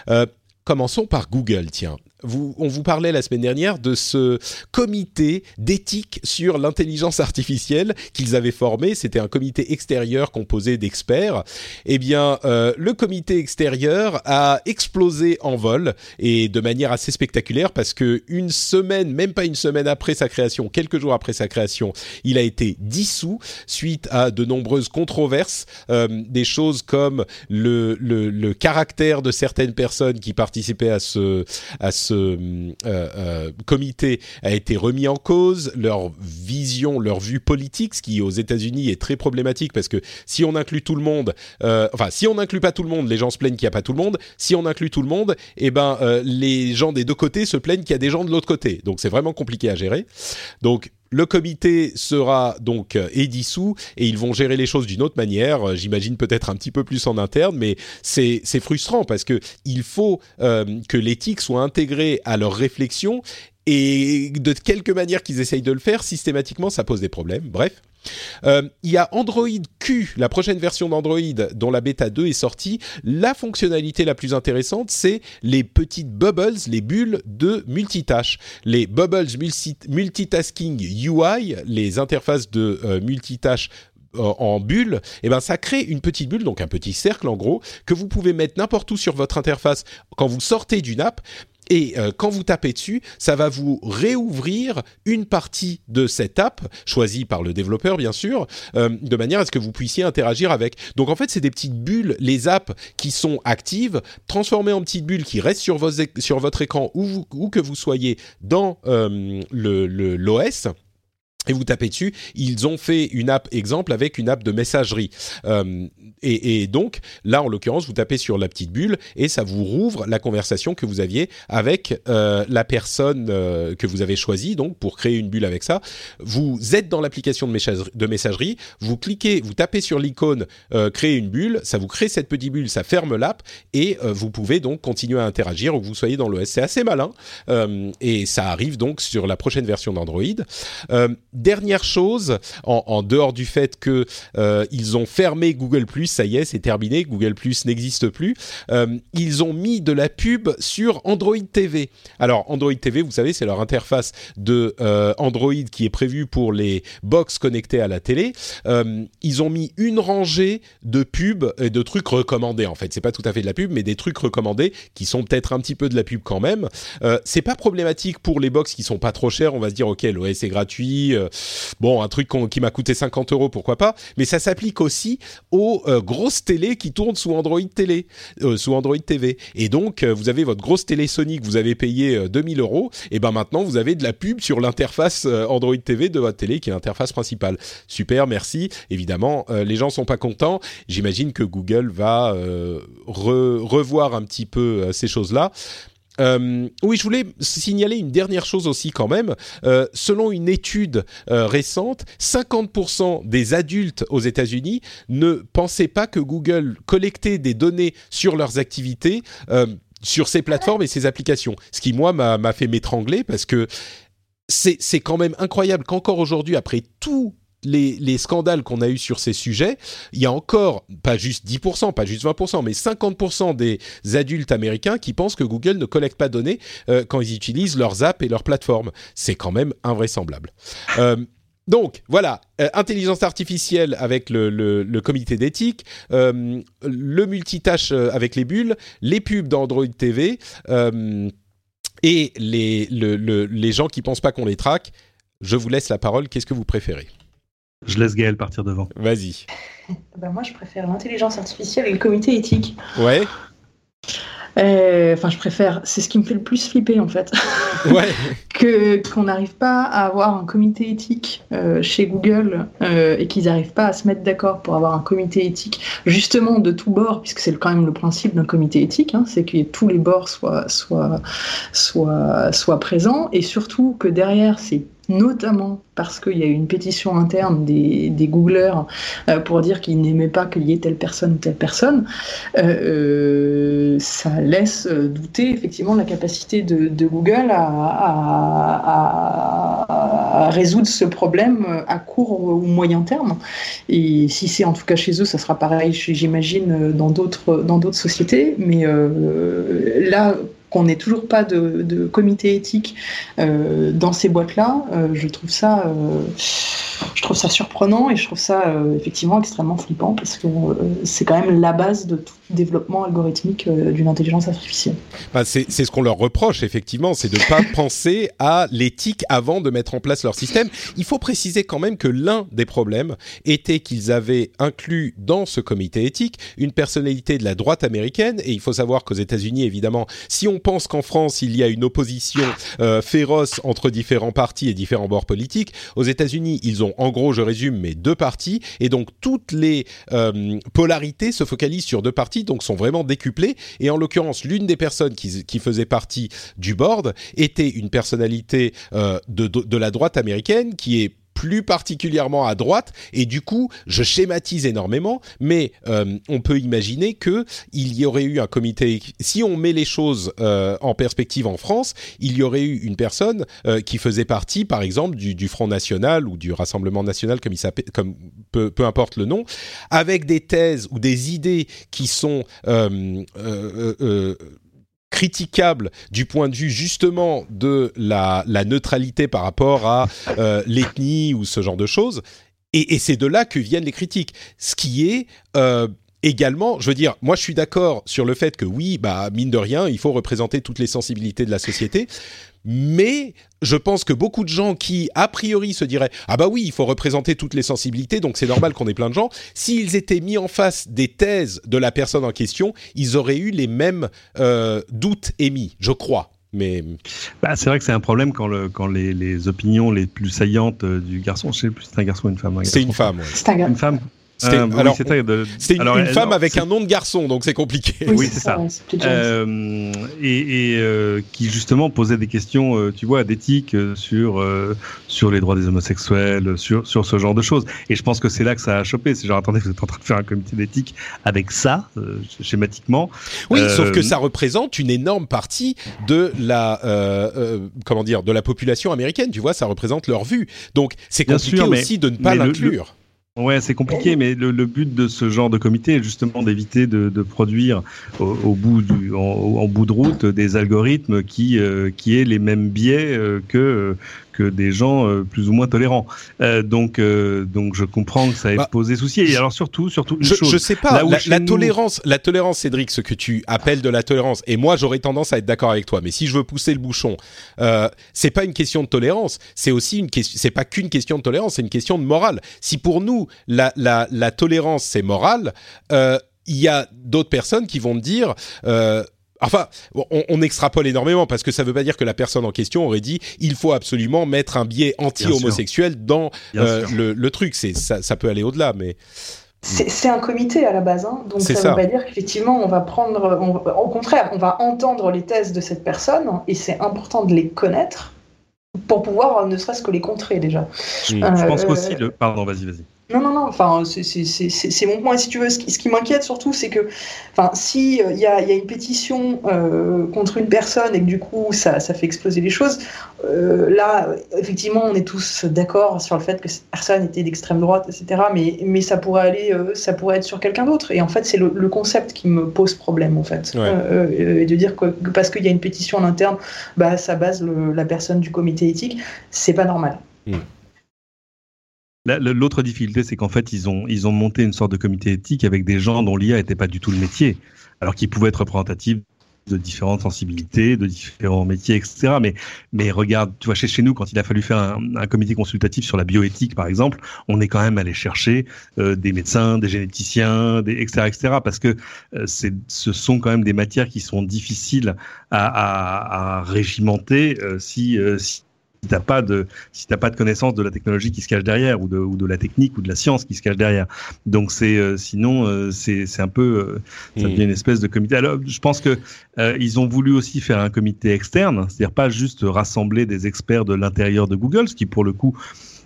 A: Euh, commençons par Google, tiens on vous parlait la semaine dernière de ce comité d'éthique sur l'intelligence artificielle qu'ils avaient formé. C'était un comité extérieur composé d'experts. Eh bien, euh, le comité extérieur a explosé en vol et de manière assez spectaculaire parce que une semaine, même pas une semaine après sa création, quelques jours après sa création, il a été dissous suite à de nombreuses controverses, euh, des choses comme le, le, caractère de certaines personnes qui participaient à ce à ce euh, euh, comité a été remis en cause, leur vision, leur vue politique, ce qui aux États-Unis est très problématique parce que si on inclut tout le monde, euh, enfin si on n'inclut pas tout le monde, les gens se plaignent qu'il n'y a pas tout le monde. Si on inclut tout le monde, eh ben les gens des deux côtés se plaignent qu'il y a des gens de l'autre côté. Donc c'est vraiment compliqué à gérer. Donc le comité sera donc euh, est dissous et ils vont gérer les choses d'une autre manière. Euh, j'imagine peut-être un petit peu plus en interne, mais c'est frustrant parce que il faut euh, que l'éthique soit intégrée à leur réflexion et de quelque manière qu'ils essayent de le faire, systématiquement, ça pose des problèmes. Bref. Euh, il y a Android Q, la prochaine version d'Android dont la bêta 2 est sortie. La fonctionnalité la plus intéressante, c'est les petites bubbles, les bulles de multitâche. Les bubbles multitasking UI, les interfaces de euh, multitâche euh, en bulle, et eh ben ça crée une petite bulle, donc un petit cercle en gros, que vous pouvez mettre n'importe où sur votre interface quand vous sortez d'une app et euh, quand vous tapez dessus, ça va vous réouvrir une partie de cette app, choisie par le développeur bien sûr, euh, de manière à ce que vous puissiez interagir avec. Donc en fait, c'est des petites bulles, les apps qui sont actives, transformées en petites bulles qui restent sur, votre écran où, où, que vous soyez dans euh, l'OS et vous tapez dessus, ils ont fait une app exemple avec une app de messagerie. Euh, et, et, donc, là, en l'occurrence, vous tapez sur la petite bulle et ça vous rouvre la conversation que vous aviez avec euh, la personne euh, que vous avez choisie, donc pour créer une bulle avec ça. Vous êtes dans l'application de messagerie, de messagerie, vous cliquez, vous tapez sur l'icône euh, créer une bulle, ça vous crée cette petite bulle, ça ferme l'app et euh, vous pouvez donc continuer à interagir où vous soyez dans l'OS. C'est assez malin euh, et ça arrive donc sur la prochaine version d'Android dernière chose, en, dehors du fait que euh, ils ont fermé Google ça y est, c'est terminé, Google n'existe plus. Euh, ils ont mis de la pub sur Android TV. Alors Android TV, vous savez, c'est leur interface de euh, Android qui est prévue pour les box connectées à la télé. ils ont mis une rangée de pubs et de trucs recommandés. En fait, c'est pas tout à fait de la pub, mais des trucs recommandés qui sont peut-être un petit peu de la pub quand même. c'est pas problématique pour les box qui sont pas trop chères. On va se dire, ok, l'OS est gratuit bon, un truc qui m'a coûté 50 euros, pourquoi pas. Mais ça s'applique aussi aux euh, grosses télés qui tournent sous Android télé, euh, sous Android TV. Et donc, euh, vous avez votre grosse télé Sony que vous avez payé 2000 euros. Et ben maintenant, vous avez de la pub sur l'interface Android TV de votre télé qui est l'interface principale. Super, merci. Évidemment, les gens sont pas contents. J'imagine que Google va revoir un petit peu ces choses-là. Euh, oui, je voulais signaler une dernière chose aussi quand même. Euh, selon une étude euh, récente, 50% des adultes aux États-Unis ne pensaient pas que Google collectait des données sur leurs activités sur ces plateformes et ces applications. Ce qui, moi, m'a fait m'étrangler parce que c'est quand même incroyable qu'encore aujourd'hui, après tout les, scandales qu'on a eus sur ces sujets, il y a encore, pas juste 10%, pas juste 20%, mais 50% des adultes américains qui pensent que Google ne collecte pas de données euh, quand ils utilisent leurs apps et leurs plateformes. C'est quand même invraisemblable. Euh, donc voilà, euh, intelligence artificielle avec le, comité d'éthique, le multitâche avec les bulles, les pubs d'Android TV et les, les gens qui pensent pas qu'on les traque. Je vous laisse la parole. Qu'est-ce que vous préférez?
B: Je laisse Gaël partir devant.
A: Vas-y.
C: Ben moi, je préfère l'intelligence artificielle et le comité éthique.
A: Ouais.
C: Euh, enfin, je préfère. C'est ce qui me fait le plus flipper, en fait.
A: Ouais.
C: que qu'on n'arrive pas à avoir un comité éthique euh, chez Google euh, et qu'ils n'arrivent pas à se mettre d'accord pour avoir un comité éthique, justement de tous bords, puisque c'est quand même le principe d'un comité éthique, hein, c'est que tous les bords soient, soient, soient, soient présents et surtout que derrière ces notamment parce qu'il y a eu une pétition interne des, des Googlers euh, pour dire qu'ils n'aimaient pas qu'il y ait telle personne ou telle personne, euh, ça laisse douter effectivement la capacité de, Google à, résoudre ce problème à court ou moyen terme. Et si c'est en tout cas chez eux, ça sera pareil, j'imagine, dans d'autres dans d'autres sociétés. Mais là, qu'on n'ait toujours pas de, comité éthique euh, dans ces boîtes-là, euh, je trouve ça, euh, je trouve ça surprenant et je trouve ça effectivement extrêmement flippant parce que c'est quand même la base de tout développement algorithmique d'une intelligence artificielle.
A: Bah, c'est ce qu'on leur reproche effectivement, c'est de ne pas penser à l'éthique avant de mettre en place leur système. Il faut préciser quand même que l'un des problèmes était qu'ils avaient inclus dans ce comité éthique une personnalité de la droite américaine et il faut savoir qu'aux États-Unis évidemment, si on pense qu'en France, il y a une opposition euh, féroce entre différents partis et différents bords politiques, aux États-Unis, ils ont, en gros, je résume, mais deux partis, et donc toutes les euh, polarités se focalisent sur deux partis, donc sont vraiment décuplées. Et en l'occurrence, l'une des personnes qui, faisait partie du board était une personnalité euh, de la droite américaine qui est plus particulièrement à droite. Et du coup je schématise énormément mais euh, on peut imaginer que il y aurait eu un comité si on met les choses euh, en perspective en France il y aurait eu une personne euh, qui faisait partie par exemple du, du, Front National ou du Rassemblement National comme il s'appelle comme peu, peu, importe le nom avec des thèses ou des idées qui sont critiquable du point de vue justement de la, neutralité par rapport à euh, l'ethnie ou ce genre de choses. Et, c'est de là que viennent les critiques. Ce qui est euh, également, je veux dire, moi je suis d'accord sur le fait que oui, bah mine de rien, il faut représenter toutes les sensibilités de la société mais je pense que beaucoup de gens qui, a priori, se diraient Ah bah oui, il faut représenter toutes les sensibilités, donc c'est normal qu'on ait plein de gens, s'ils étaient mis en face des thèses de la personne en question, ils auraient eu les mêmes euh, doutes émis, je crois. Mais...
B: Bah, c'est vrai que c'est un problème quand, le, quand les, les, opinions les plus saillantes euh, du garçon, je sais plus si c'est un garçon ou une femme.
A: C'est une femme.
C: C'est un
B: Une femme.
A: C'était euh, une, femme avec un nom de garçon, donc c'est compliqué.
B: Oui, c'est ça. Euh, et, euh, qui justement posait des questions, tu vois, d'éthique sur sur les droits des homosexuels, sur sur ce genre de choses. Et je pense que c'est là que ça a chopé. C'est genre attendez, vous êtes en train de faire un comité d'éthique avec ça, schématiquement.
A: Oui, sauf que ça représente une énorme partie de la comment dire de la population américaine. Tu vois, ça représente leur vue. Donc c'est compliqué aussi de ne pas l'inclure.
B: Ouais, c'est compliqué, mais le, but de ce genre de comité est justement d'éviter de, produire au, bout du, en, bout de route des algorithmes qui euh, qui aient les mêmes biais euh, que que des gens euh, plus ou moins tolérants. Euh, donc, euh, donc je comprends que ça ait bah, posé souci. Et alors surtout, surtout
A: je, chose, je sais pas. La, tolérance, la tolérance, Cédric, ce que tu appelles de la tolérance, et moi j'aurais tendance à être d'accord avec toi. Mais si je veux pousser le bouchon, c'est pas une question de tolérance. C'est aussi une question. C'est pas qu'une question de tolérance. C'est une question de morale. Si pour nous la la, la tolérance c'est moral. Euh, il y a d'autres personnes qui vont me dire euh, Enfin, on, extrapole énormément parce que ça ne veut pas dire que la personne en question aurait dit il faut absolument mettre un biais anti-homosexuel dans euh, le, truc. C'est ça, peut aller au-delà, mais
C: c'est un comité à la base, hein. donc ça ne veut pas dire qu'effectivement on va prendre, au contraire, on va entendre les thèses de cette personne et c'est important de les connaître pour pouvoir ne serait-ce que les contrer déjà.
B: je pense euh, qu'aussi le, pardon, vas-y, vas-y.
C: Non, non, non, enfin, c'est mon point. Si tu veux, ce qui, m'inquiète surtout, c'est que, enfin, si il y, a, y, a, une pétition euh, contre une personne et que du coup, ça, ça fait exploser les choses, euh, là, effectivement, on est tous d'accord sur le fait que cette personne était d'extrême droite, etc. Mais, mais ça pourrait aller, euh, ça pourrait être sur quelqu'un d'autre. Et en fait, c'est le, concept qui me pose problème, en fait. et de dire que parce qu'il y a une pétition en interne, bah, ça base la personne du comité éthique, c'est pas normal. Mm.
B: L'autre difficulté, c'est qu'en fait, ils ont, ils ont monté une sorte de comité éthique avec des gens dont l'IA n'était pas du tout le métier, alors qu'ils pouvaient être représentatifs de différentes sensibilités, de différents métiers, etc. Mais, mais regarde, tu vois, chez, chez nous, quand il a fallu faire un, comité consultatif sur la bioéthique, par exemple, on est quand même allé chercher euh, des médecins, des généticiens, des, etc., etc. Parce que euh, ce sont quand même des matières qui sont difficiles à, à, à régimenter euh, si, si t'as pas de si t'as pas de connaissance de la technologie qui se cache derrière ou de, ou de la technique ou de la science qui se cache derrière. Donc c'est euh, sinon euh, c'est c'est un peu euh, ça hmm. devient une espèce de comité. Alors je pense que ils ont voulu aussi faire un comité externe, c'est-à-dire pas juste rassembler des experts de l'intérieur de Google, ce qui pour le coup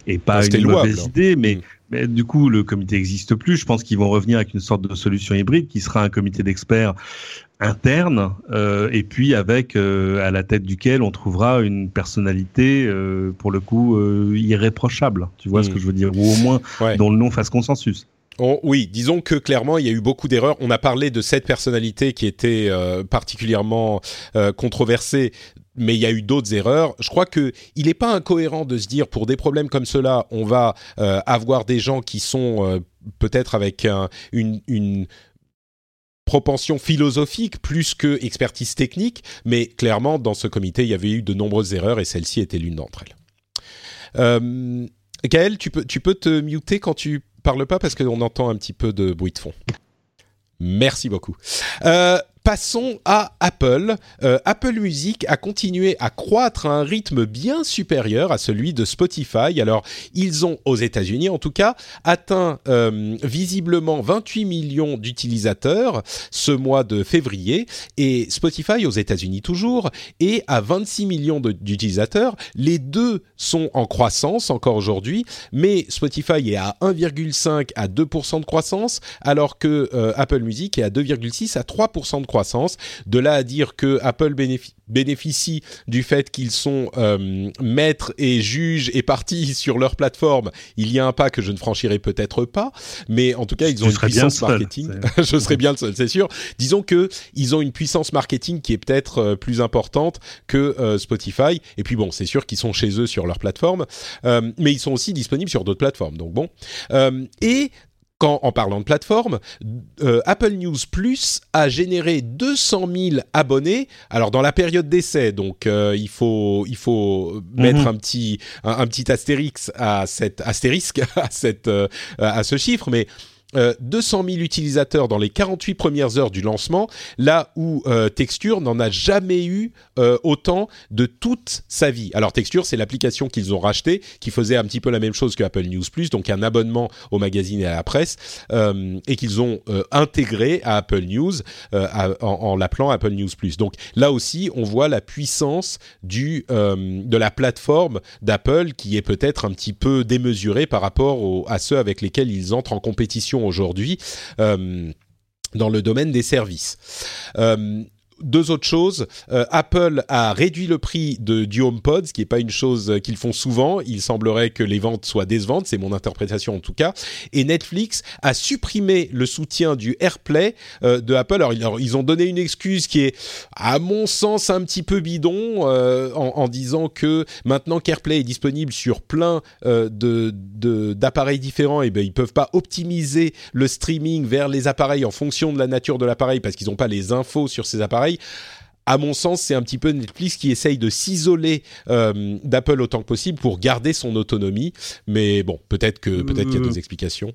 B: est pas une mauvaise idée, mais hmm. Mais du coup, le comité n'existe plus. Je pense qu'ils vont revenir avec une sorte de solution hybride qui sera un comité d'experts interne euh, et puis avec euh, à la tête duquel on trouvera une personnalité euh, pour le coup euh, irréprochable. Tu vois ce hmm. que je veux dire? Ou au moins dont le nom fasse consensus.
A: oui, disons que clairement, il y a eu beaucoup d'erreurs. On a parlé de cette personnalité qui était euh, particulièrement euh, controversée mais il y a eu d'autres erreurs. Je crois que il n'est pas incohérent de se dire pour des problèmes comme cela, on va euh, avoir des gens qui sont euh, peut-être avec une, une propension philosophique plus que expertise technique, mais clairement dans ce comité il y avait eu de nombreuses erreurs et celle-ci était l'une d'entre elles. Euh, Gaël, tu peux, tu peux te muter quand tu parles pas parce qu'on entend un petit peu de bruit de fond. Merci beaucoup. Euh, passons à Apple. Euh, Apple Music a continué à croître à un rythme bien supérieur à celui de Spotify. Alors, ils ont, aux États-Unis en tout cas, atteint euh, visiblement 28 millions d'utilisateurs ce mois de février. Et Spotify, aux États-Unis toujours, est à 26 millions d'utilisateurs. Les deux sont en croissance encore aujourd'hui, mais Spotify est à 1,5 à 2% de croissance, alors que euh, Apple Music est à 2,6 à 3% de croissance. De là à dire que Apple bénéficie du fait qu'ils sont euh, maîtres et juges et partis sur leur plateforme, il y a un pas que je ne franchirai peut-être pas, mais en tout cas ils ont une puissance marketing. je serais bien le seul, c'est sûr. Disons que ils ont une puissance marketing qui est peut-être euh, plus importante que euh, Spotify. Et puis bon, c'est sûr qu'ils sont chez eux sur leur plateforme, mais ils sont aussi disponibles sur d'autres plateformes. Donc bon. et quand, en parlant de plateforme, euh, Apple News Plus a généré 200 000 abonnés. Alors dans la période d'essai, donc euh, il faut il faut mettre mhm. un petit un, petit astérix à cette astérisque à cette euh, à ce chiffre, mais 200 euh, 000 utilisateurs dans les 48 premières heures du lancement, là où euh, Texture n'en a jamais eu euh, autant de toute sa vie. Alors Texture, c'est l'application qu'ils ont rachetée, qui faisait un petit peu la même chose que Apple News Plus, donc un abonnement au magazine et à la presse, et qu'ils ont intégré à Apple News en, l'appelant Apple News Plus. Donc là aussi, on voit la puissance de la plateforme d'Apple qui est peut-être un petit peu démesurée par rapport à ceux avec lesquels ils entrent en compétition aujourd'hui euh, dans le domaine des services. Euh, deux autres choses. Euh, Apple a réduit le prix de, du HomePod, ce qui n'est pas une chose qu'ils font souvent. Il semblerait que les ventes soient décevantes, c'est mon interprétation en tout cas. Et Netflix a supprimé le soutien du AirPlay euh, de Apple. Alors, ils ont donné une excuse qui est, à mon sens, un petit peu bidon, euh, en, disant que maintenant qu'AirPlay est disponible sur plein de d'appareils différents, et eh ben ils peuvent pas optimiser le streaming vers les appareils en fonction de la nature de l'appareil parce qu'ils n'ont pas les infos sur ces appareils à mon sens, c'est un petit peu Netflix qui essaye de s'isoler euh, d'Apple autant que possible pour garder son autonomie. Mais bon, peut-être que peut-être qu'il y a d'autres explications.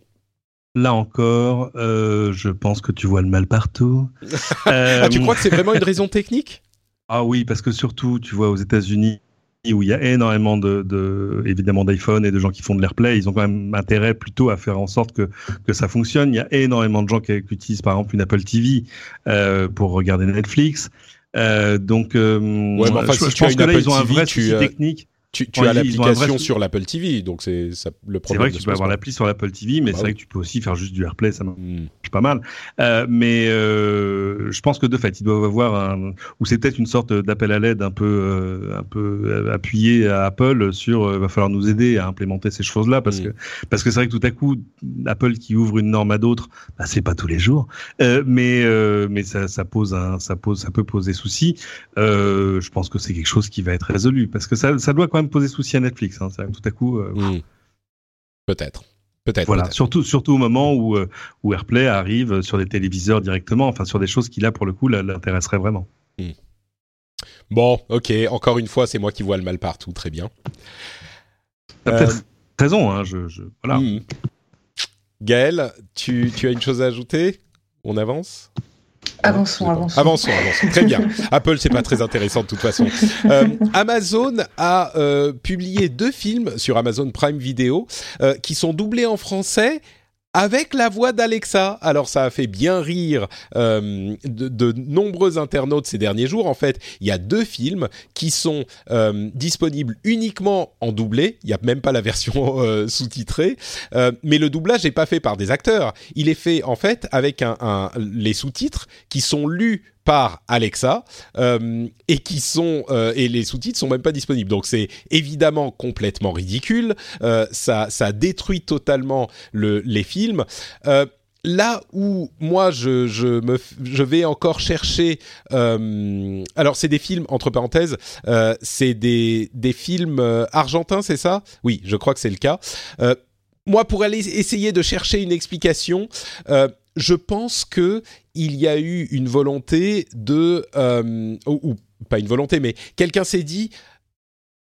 B: Là encore, euh, je pense que tu vois le mal partout.
A: ah, tu crois que c'est vraiment une raison technique?
B: Ah oui, parce que surtout, tu vois, aux États-Unis, où il y a énormément de, évidemment d'iPhone et de gens qui font de l'AirPlay, ils ont quand même intérêt plutôt à faire en sorte que que ça fonctionne. Il y a énormément de gens qui, utilisent par exemple une Apple TV euh, pour regarder Netflix. Euh, donc, euh,
A: ouais, mais enfin, je, si pense que là, ils ont un vrai souci technique tu, tu as l'application sur l'Apple TV, donc c'est le problème.
B: C'est vrai que tu peux avoir l'appli sur l'Apple TV, mais bah c'est vrai que tu peux aussi faire juste du AirPlay, ça marche hmm. pas mal. Euh, mais euh, je pense que de fait, ils doivent avoir un, ou c'est peut-être une sorte d'appel à l'aide un peu, euh, un peu appuyé à Apple sur, va falloir nous aider à implémenter ces choses-là, parce hmm. que parce que c'est vrai que tout à coup, Apple qui ouvre une norme à d'autres, bah, c'est pas tous les jours, mais mais ça, ça pose un, ça pose, ça peut poser souci. je pense que c'est quelque chose qui va être résolu, parce que ça, ça doit quand même poser souci à Netflix. Hein, tout à coup. Euh, hmm.
A: Peut-être. Peut-être.
B: Voilà, surtout, surtout au moment où, euh, où AirPlay arrive sur des téléviseurs directement, enfin sur des choses qui là pour le coup l'intéresseraient vraiment. Hmm.
A: Bon, ok. Encore une fois, c'est moi qui vois le mal partout. Très bien.
B: T'as peut-être euh, raison. Hein, je, voilà. Hmm.
A: Gaël, tu, tu as une chose à ajouter? On avance?
C: Avançons, avançons.
A: Avançons, avançons. Très bien. Apple, c'est pas très intéressant de toute façon. Euh, Amazon a euh, publié deux films sur Amazon Prime Video euh, qui sont doublés en français avec la voix d'Alexa. Alors ça a fait bien rire euh, de, de, nombreux internautes ces derniers jours. En fait, il y a deux films qui sont euh, disponibles uniquement en doublé. Il n'y a même pas la version euh, sous-titrée. Euh, mais le doublage n'est pas fait par des acteurs. Il est fait en fait avec un, un les sous-titres qui sont lus par Alexa euh, et qui sont euh, et les sous-titres sont même pas disponibles. Donc c'est évidemment complètement ridicule. Euh, ça ça détruit totalement le, les films. Euh, là où moi je, je, me, je vais encore chercher, euh, alors c'est des films entre parenthèses, euh, c'est des, des films argentins, c'est ça? Oui, je crois que c'est le cas. Moi, pour aller essayer de chercher une explication, je pense que il y a eu une volonté de euh, ou, ou, pas une volonté, mais quelqu'un s'est dit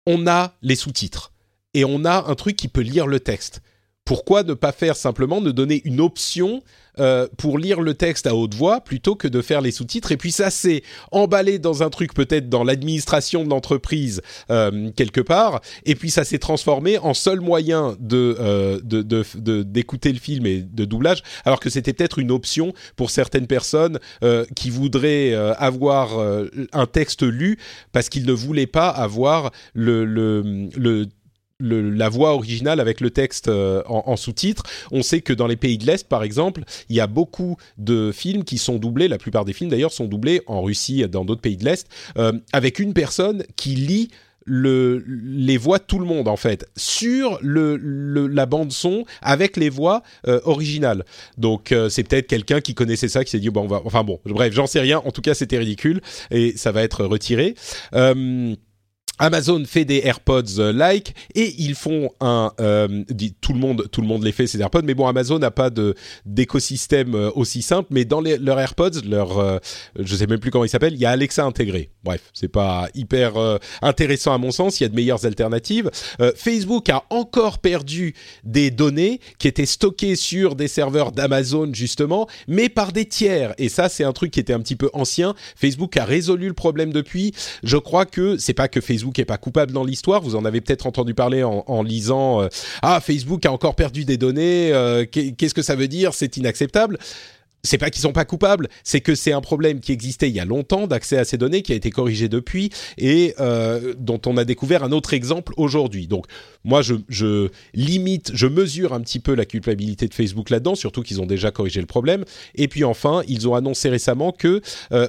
A: on a les sous-titres et on a un truc qui peut lire le texte. Pourquoi ne pas faire simplement ne donner une option euh, pour lire le texte à haute voix plutôt que de faire les sous-titres Et puis ça s'est emballé dans un truc peut-être dans l'administration de l'entreprise euh, quelque part, et puis ça s'est transformé en seul moyen de, euh, de, de, de, d'écouter le film et de doublage, alors que c'était peut-être une option pour certaines personnes euh, qui voudraient euh, avoir euh, un texte lu parce qu'ils ne voulaient pas avoir le, le, le le, la voix originale avec le texte euh, en, en sous-titres. On sait que dans les pays de l'Est, par exemple, il y a beaucoup de films qui sont doublés, la plupart des films d'ailleurs sont doublés en Russie dans d'autres pays de l'Est, euh, avec une personne qui lit le, les voix tout le monde en fait sur le, le la bande son avec les voix euh, originales. Donc euh, c'est peut-être quelqu'un qui connaissait ça qui s'est dit bon on va enfin bon bref j'en sais rien. En tout cas c'était ridicule et ça va être retiré. Euh, Amazon fait des AirPods euh, like et ils font un euh, tout le monde tout le monde les fait ces AirPods mais bon Amazon n'a pas de d'écosystème euh, aussi simple mais dans les, leurs AirPods leur euh, je sais même plus comment il s'appelle il y a Alexa intégré bref c'est pas hyper euh, intéressant à mon sens il y a de meilleures alternatives. Facebook a encore perdu des données qui étaient stockées sur des serveurs d'Amazon justement mais par des tiers. Et ça c'est un truc qui était un petit peu ancien. Facebook a résolu le problème depuis. Je crois que c'est pas que Facebook Facebook est pas coupable dans l'histoire. Vous en avez peut-être entendu parler en, lisant euh, ah Facebook a encore perdu des données. Euh, Qu'est-ce que ça veut dire? C'est inacceptable c'est pas qu'ils sont pas coupables, c'est que c'est un problème qui existait il y a longtemps d'accès à ces données, qui a été corrigé depuis et euh, dont on a découvert un autre exemple aujourd'hui. Donc moi, je, limite, je mesure un petit peu la culpabilité de Facebook là-dedans, surtout qu'ils ont déjà corrigé le problème. Et puis enfin, ils ont annoncé récemment que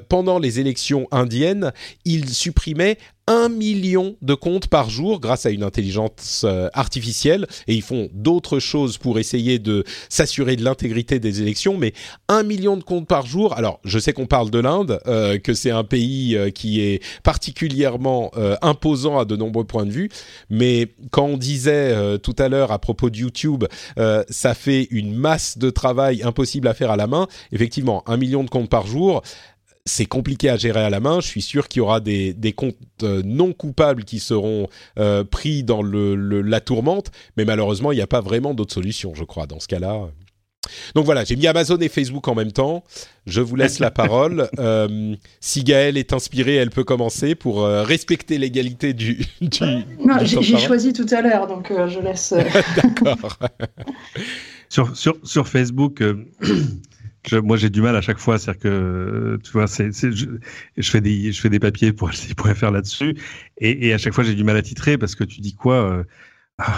A: pendant les élections indiennes, ils supprimaient un million de comptes par jour grâce à une intelligence euh, artificielle. Et ils font d'autres choses pour essayer de s'assurer de l'intégrité des élections. Mais un million de comptes par jour alors je sais qu'on parle de l'Inde euh, que c'est un pays euh, qui est particulièrement euh, imposant à de nombreux points de vue. Mais quand on disait euh, tout à l'heure à propos de YouTube euh, ça fait une masse de travail impossible à faire à la main effectivement un million de comptes par jour c'est compliqué à gérer à la main. Je suis sûr qu'il y aura des, des comptes euh, non coupables qui seront euh, pris dans le, le, la tourmente, mais malheureusement, il n'y a pas vraiment d'autre solution, je crois, dans ce cas-là. Donc voilà, j'ai mis Amazon et Facebook en même temps. Je vous laisse la parole. Euh, si Gaëlle est inspirée, elle peut commencer pour euh, respecter l'égalité du, du.
C: Non, j'ai choisi tout à l'heure, donc euh, je laisse.
A: D'accord.
B: sur, sur, sur Facebook, je, moi j'ai du mal à chaque fois, c'est-à-dire que tu vois, c'est, je, je, fais des je fais des papiers pour faire là-dessus, et, et, à chaque fois j'ai du mal à titrer parce que tu dis quoi euh,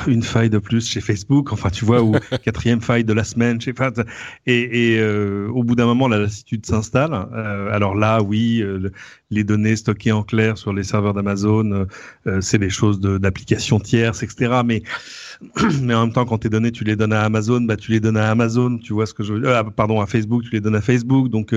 B: une faille de plus chez Facebook, enfin tu vois, ou quatrième faille de la semaine, je sais pas. Et, et euh, au bout d'un moment, la lassitude s'installe. Euh, alors là, oui, euh, les données stockées en clair sur les serveurs d'Amazon, euh, c'est des choses de, d'applications tierces, etc. Mais mais en même temps, quand tes données, tu les donnes à Amazon, bah tu les donnes à Amazon. Tu vois ce que je veux dire ah, Pardon, à Facebook, tu les donnes à Facebook. Donc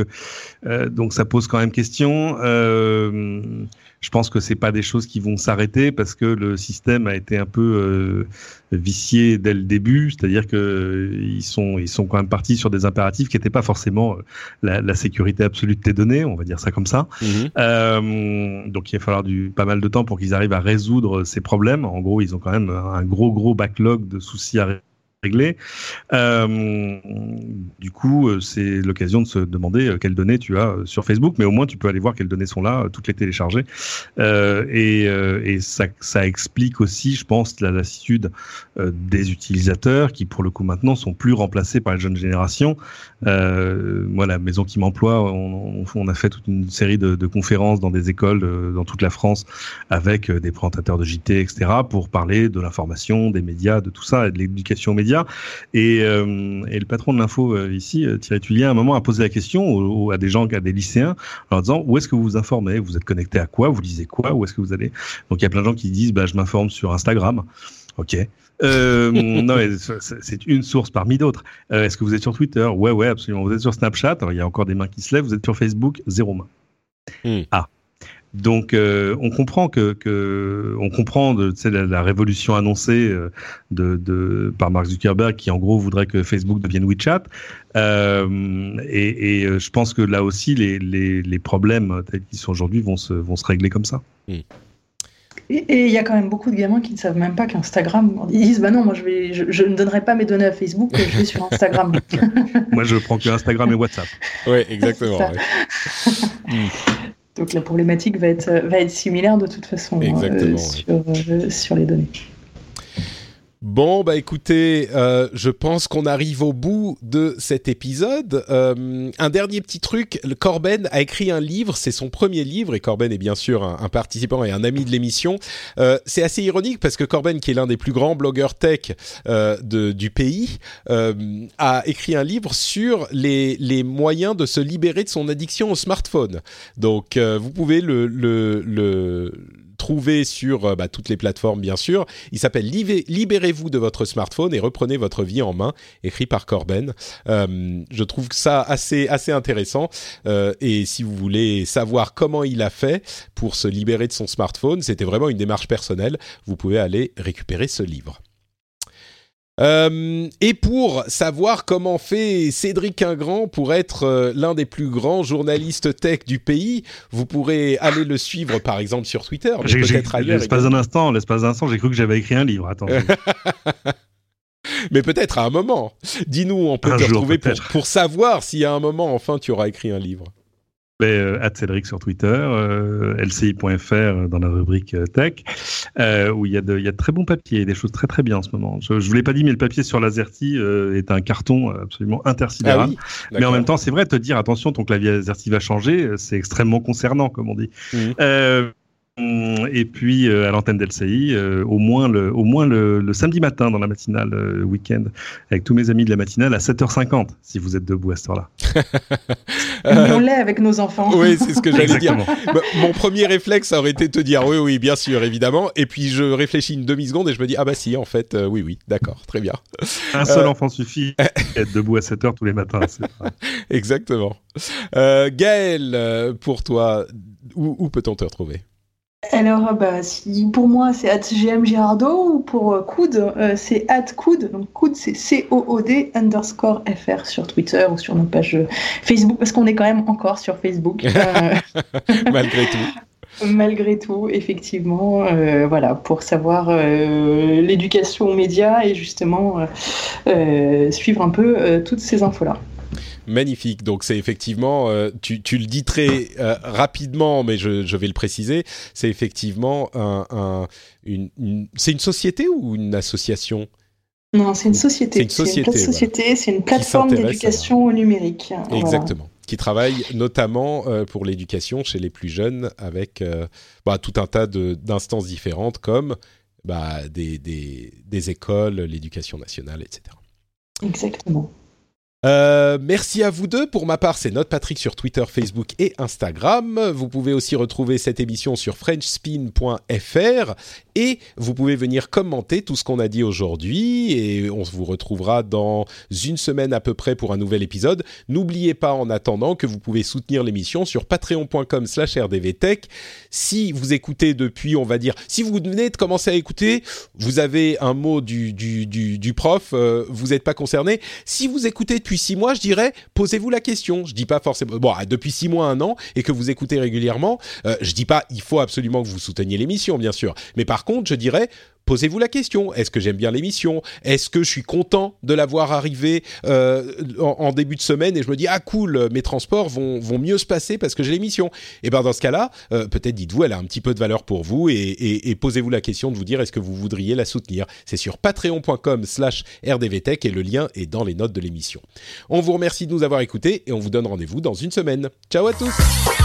B: donc ça pose quand même question. Euh, je pense que c'est pas des choses qui vont s'arrêter parce que le système a été un peu euh, vicié dès le début, c'est-à-dire que euh, ils sont ils sont quand même partis sur des impératifs qui n'étaient pas forcément euh, la, la, sécurité absolue de tes données, on va dire ça comme ça. Mmh. Euh, donc il va falloir du pas mal de temps pour qu'ils arrivent à résoudre ces problèmes. En gros, ils ont quand même un gros gros backlog de soucis à réglé. Euh, du coup, euh, c'est l'occasion de se demander euh, quelles données tu as sur Facebook, mais au moins tu peux aller voir quelles données sont là, toutes les télécharger. et, ça, explique aussi, je pense, la lassitude des utilisateurs qui, pour le coup, maintenant sont plus remplacés par les jeunes générations. moi, la maison qui m'emploie, on, a fait toute une série de, de conférences dans des écoles dans toute la France avec des présentateurs de JT, etc., pour parler de l'information, des médias, de tout ça, et de l'éducation aux médias. Et, euh, et le patron de l'info euh, ici, euh, Thierry Tullier, à un moment a posé la question à des gens, à des lycéens, en leur disant où est-ce que vous vous informez? Vous êtes connecté à quoi? Vous lisez quoi? Où est-ce que vous allez? Donc il y a plein de gens qui disent bah, je m'informe sur Instagram. Ok. Euh, non, c'est une source parmi d'autres. Est-ce que vous êtes sur Twitter? Ouais, ouais, absolument. Vous êtes sur Snapchat? Alors, il y a encore des mains qui se lèvent. Vous êtes sur Facebook? Zéro main. Hmm. Ah, donc, euh, on comprend que, que, on comprend de, la, la révolution annoncée euh, de, de, par Mark Zuckerberg, qui en gros voudrait que Facebook devienne WeChat. Euh, et, et, je pense que là aussi, les, les, les problèmes tels qu'ils sont aujourd'hui vont se, vont se régler comme ça.
C: Et il y a quand même beaucoup de gamins qui ne savent même pas qu'Instagram. Ils disent bah non, moi je, vais, je, ne donnerai pas mes données à Facebook, je vais sur Instagram.
B: moi je prends que Instagram et WhatsApp.
A: Oui, exactement.
C: Donc la problématique va être, va être similaire de toute façon euh, sur, euh, sur les données.
A: Bon, bah écoutez, euh, je pense qu'on arrive au bout de cet épisode. Euh, un dernier petit truc, Corben a écrit un livre, c'est son premier livre, et Corben est bien sûr un, participant et un ami de l'émission. Euh, c'est assez ironique parce que Corben, qui est l'un des plus grands blogueurs tech de, du pays, a écrit un livre sur les, les, moyens de se libérer de son addiction au smartphone. Donc, vous pouvez le, le, le trouver sur euh, bah, toutes les plateformes bien sûr. Il s'appelle Libérez-vous de votre smartphone et reprenez votre vie en main, écrit par Corben. Euh, je trouve ça assez assez intéressant. Euh, et si vous voulez savoir comment il a fait pour se libérer de son smartphone, c'était vraiment une démarche personnelle. Vous pouvez aller récupérer ce livre. Euh, et pour savoir comment fait Cédric Ingrand pour être euh, l'un des plus grands journalistes tech du pays, vous pourrez aller le suivre par exemple sur Twitter, mais peut-être ailleurs.
B: L'espace d'un instant, l'espace d'un instant, j'ai cru que j'avais écrit un livre. Attends.
A: mais peut-être à un moment. Dis-nous, on peut te retrouver pour, pour savoir y a un moment enfin tu auras écrit un livre
B: euh, Cédric sur Twitter, euh, lci.fr dans la rubrique euh, tech, euh, où il y, a de, il y a de très bons papiers, des choses très très bien en ce moment. Je, je vous l'ai pas dit, mais le papier sur Lazerty est un carton absolument intersidéral. Ah mais en même temps, c'est vrai, te dire attention, ton clavier Lazerty va changer, c'est extrêmement concernant, comme on dit. Mmh. Et puis euh, à l'antenne d'LCI, euh, au moins, le, au moins le, samedi matin dans la matinale euh, week-end, avec tous mes amis de la matinale à 7h50, si vous êtes debout à cette heure-là.
C: on l'est avec nos enfants.
A: Oui, c'est ce que j'allais dire. Bah, mon premier réflexe aurait été de te dire oui, oui, bien sûr, évidemment. Et puis je réfléchis une demi-seconde et je me dis ah bah si, en fait, oui, oui, d'accord, très bien.
B: Un seul enfant suffit, être debout à 7h tous les matins.
A: Exactement. Gaël, pour toi, où, où peut-on te retrouver?
C: Alors, bah, si pour moi c'est at GM Girardot ou pour euh, Coud, euh, c'est at Coud. Donc Coud, c'est C-O-O-D underscore FR sur Twitter ou sur nos pages euh, Facebook, parce qu'on est quand même encore sur Facebook.
A: Malgré tout.
C: Malgré tout, effectivement, voilà, pour savoir l'éducation aux médias et justement suivre un peu toutes ces infos-là.
A: Magnifique. Donc c'est effectivement, euh, tu, tu, le dis très euh, rapidement, mais je, je, vais le préciser, c'est effectivement un, un une, c'est une société ou une association?
C: Non, c'est une société.
A: C'est une société.
C: C'est une plateforme d'éducation au numérique.
A: Exactement. Qui travaille notamment euh, pour l'éducation chez les plus jeunes avec bah, tout un tas d'instances différentes comme bah, des, des, des écoles, l'éducation nationale, etc.
C: Exactement.
A: Euh, merci à vous deux. Pour ma part, c'est Note Patrick sur Twitter, Facebook et Instagram. Vous pouvez aussi retrouver cette émission sur frenchspin.fr et vous pouvez venir commenter tout ce qu'on a dit aujourd'hui et on vous retrouvera dans une semaine à peu près pour un nouvel épisode. N'oubliez pas en attendant que vous pouvez soutenir l'émission sur patreon.com slash rdvtech. Si vous écoutez depuis, on va dire, si vous venez de commencer à écouter, vous avez un mot du, prof, euh, vous n'êtes pas concerné. Si vous écoutez depuis six mois, je dirais, posez-vous la question. Je dis pas forcément, bon, depuis six mois, un an, et que vous écoutez régulièrement, euh, je dis pas, il faut absolument que vous souteniez l'émission, bien sûr. Mais par contre, je dirais, posez-vous la question est-ce que j'aime bien l'émission? Est-ce que je suis content de la voir euh, en, début de semaine et je me dis ah cool, mes transports vont, vont mieux se passer parce que j'ai l'émission? Et ben dans ce cas-là, euh, peut-être dites-vous elle a un petit peu de valeur pour vous et, posez-vous la question de vous dire est-ce que vous voudriez la soutenir? C'est sur patreon.com/slash rdvtech et le lien est dans les notes de l'émission. On vous remercie de nous avoir écoutés et on vous donne rendez-vous dans une semaine. Ciao à tous.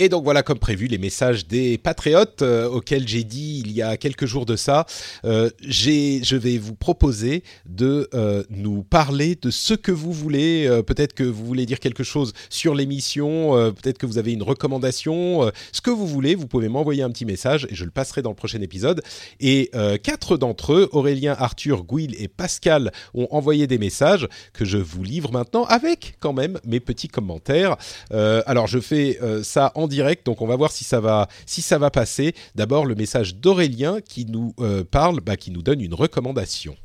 A: Et donc voilà, comme prévu, les messages des patriotes euh, auxquels j'ai dit il y a quelques jours de ça. Euh, je vais vous proposer de euh, nous parler de ce que vous voulez. Euh, peut-être que vous voulez dire quelque chose sur l'émission. peut-être que vous avez une recommandation. ce que vous voulez, vous pouvez m'envoyer un petit message et je le passerai dans le prochain épisode. Et quatre d'entre eux, Aurélien, Arthur, Gouil et Pascal, ont envoyé des messages que je vous livre maintenant avec quand même mes petits commentaires. alors je fais ça en direct, donc on va voir si ça va, si ça va passer. D'abord, le message d'Aurélien qui nous euh, parle, bah, qui nous donne une recommandation.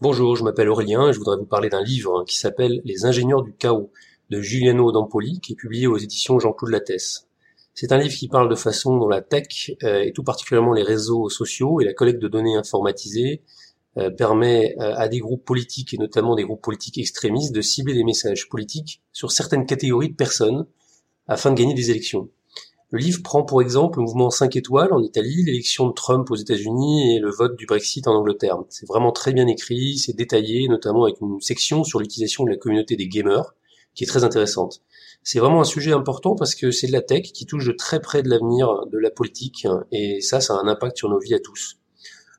E: Bonjour, je m'appelle Aurélien et je voudrais vous parler d'un livre qui s'appelle Les ingénieurs du chaos de Giuliano Dampoli, qui est publié aux éditions Jean-Claude Lattès. C'est un livre qui parle de façon dont la tech, euh, et tout particulièrement les réseaux sociaux et la collecte de données informatisées, euh, permet à des groupes politiques, et notamment des groupes politiques extrémistes, de cibler des messages politiques sur certaines catégories de personnes, afin de gagner des élections. Le livre prend pour exemple le mouvement 5 étoiles en Italie, l'élection de Trump aux États-Unis et le vote du Brexit en Angleterre. C'est vraiment très bien écrit, c'est détaillé, notamment avec une section sur l'utilisation de la communauté des gamers, qui est très intéressante. C'est vraiment un sujet important parce que c'est de la tech qui touche de très près de l'avenir de la politique, et ça, ça a un impact sur nos vies à tous.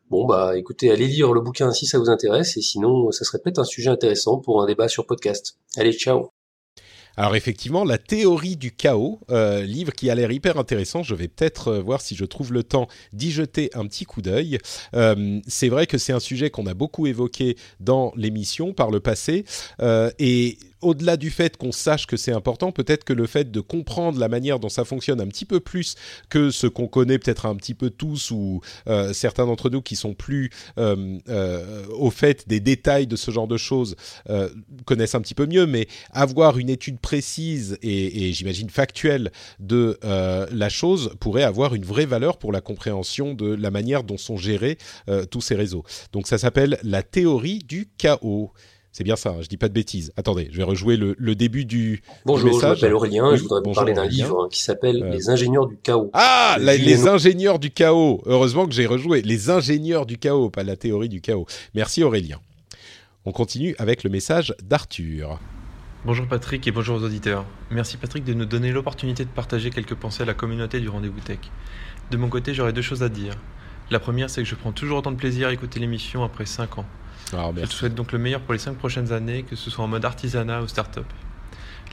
E: Bon bah écoutez, allez lire le bouquin si ça vous intéresse, et sinon ça serait peut-être un sujet intéressant pour un débat sur podcast. Allez, ciao
A: alors effectivement, la théorie du chaos, euh, livre qui a l'air hyper intéressant. Je vais peut-être euh, voir si je trouve le temps d'y jeter un petit coup d'œil. Euh, c'est vrai que c'est un sujet qu'on a beaucoup évoqué dans l'émission par le passé et au-delà du fait qu'on sache que c'est important, peut-être que le fait de comprendre la manière dont ça fonctionne un petit peu plus que ce qu'on connaît peut-être un petit peu tous ou euh, certains d'entre nous qui sont plus euh, euh, au fait des détails de ce genre de choses connaissent un petit peu mieux, mais avoir une étude précise et, et j'imagine factuelle de la chose pourrait avoir une vraie valeur pour la compréhension de la manière dont sont gérés tous ces réseaux. Donc ça s'appelle la théorie du chaos. C'est bien ça, hein, je dis pas de bêtises. Attendez, je vais rejouer le, début du,
E: Bonjour, je m'appelle Aurélien et je voudrais vous parler d'un livre qui s'appelle euh. Les ingénieurs du chaos.
A: Ah, les ingénieurs du chaos. Heureusement que j'ai rejoué. Les ingénieurs du chaos, pas la théorie du chaos. Merci Aurélien. On continue avec le message d'Arthur.
F: Bonjour Patrick et bonjour aux auditeurs. Merci Patrick de nous donner l'opportunité de partager quelques pensées à la communauté du Rendez-vous Tech. De mon côté, j'aurais deux choses à dire. La première, c'est que je prends toujours autant de plaisir à écouter l'émission après 5 ans. Ah, je te souhaite donc le meilleur pour les 5 prochaines années, que ce soit en mode artisanat ou start-up.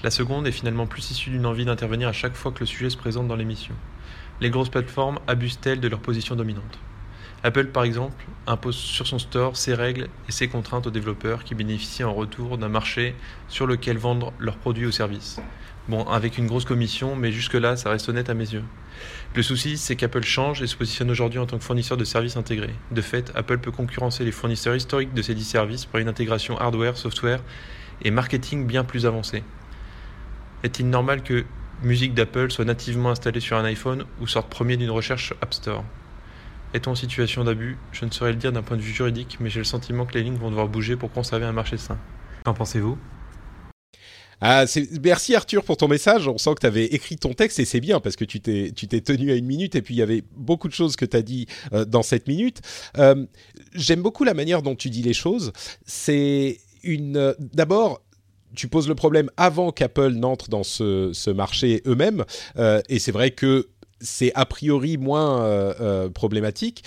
F: La seconde est finalement plus issue d'une envie d'intervenir à chaque fois que le sujet se présente dans l'émission. Les grosses plateformes abusent-elles de leur position dominante? Apple, par exemple, impose sur son store ses règles et ses contraintes aux développeurs qui bénéficient en retour d'un marché sur lequel vendre leurs produits ou services. Bon, avec une grosse commission, mais jusque-là, ça reste honnête à mes yeux. Le souci, c'est qu'Apple change et se positionne aujourd'hui en tant que fournisseur de services intégrés. De fait, Apple peut concurrencer les fournisseurs historiques de ces dix services par une intégration hardware, software et marketing bien plus avancée. Est-il normal que musique d'Apple soit nativement installée sur un iPhone ou sorte premier d'une recherche App Store? Est-on en situation d'abus? Je ne saurais le dire d'un point de vue juridique, mais j'ai le sentiment que les lignes vont devoir bouger pour conserver un marché sain. Qu'en pensez-vous?
A: Ah, merci Arthur pour ton message. On sent que tu avais écrit ton texte et c'est bien parce que tu t'es tenu à une minute et puis il y avait beaucoup de choses que tu as dit euh, dans cette minute. Euh, J'aime beaucoup la manière dont tu dis les choses. C'est une euh, d'abord tu poses le problème avant qu'Apple n'entre dans ce, ce marché eux-mêmes et c'est vrai que c'est a priori moins problématique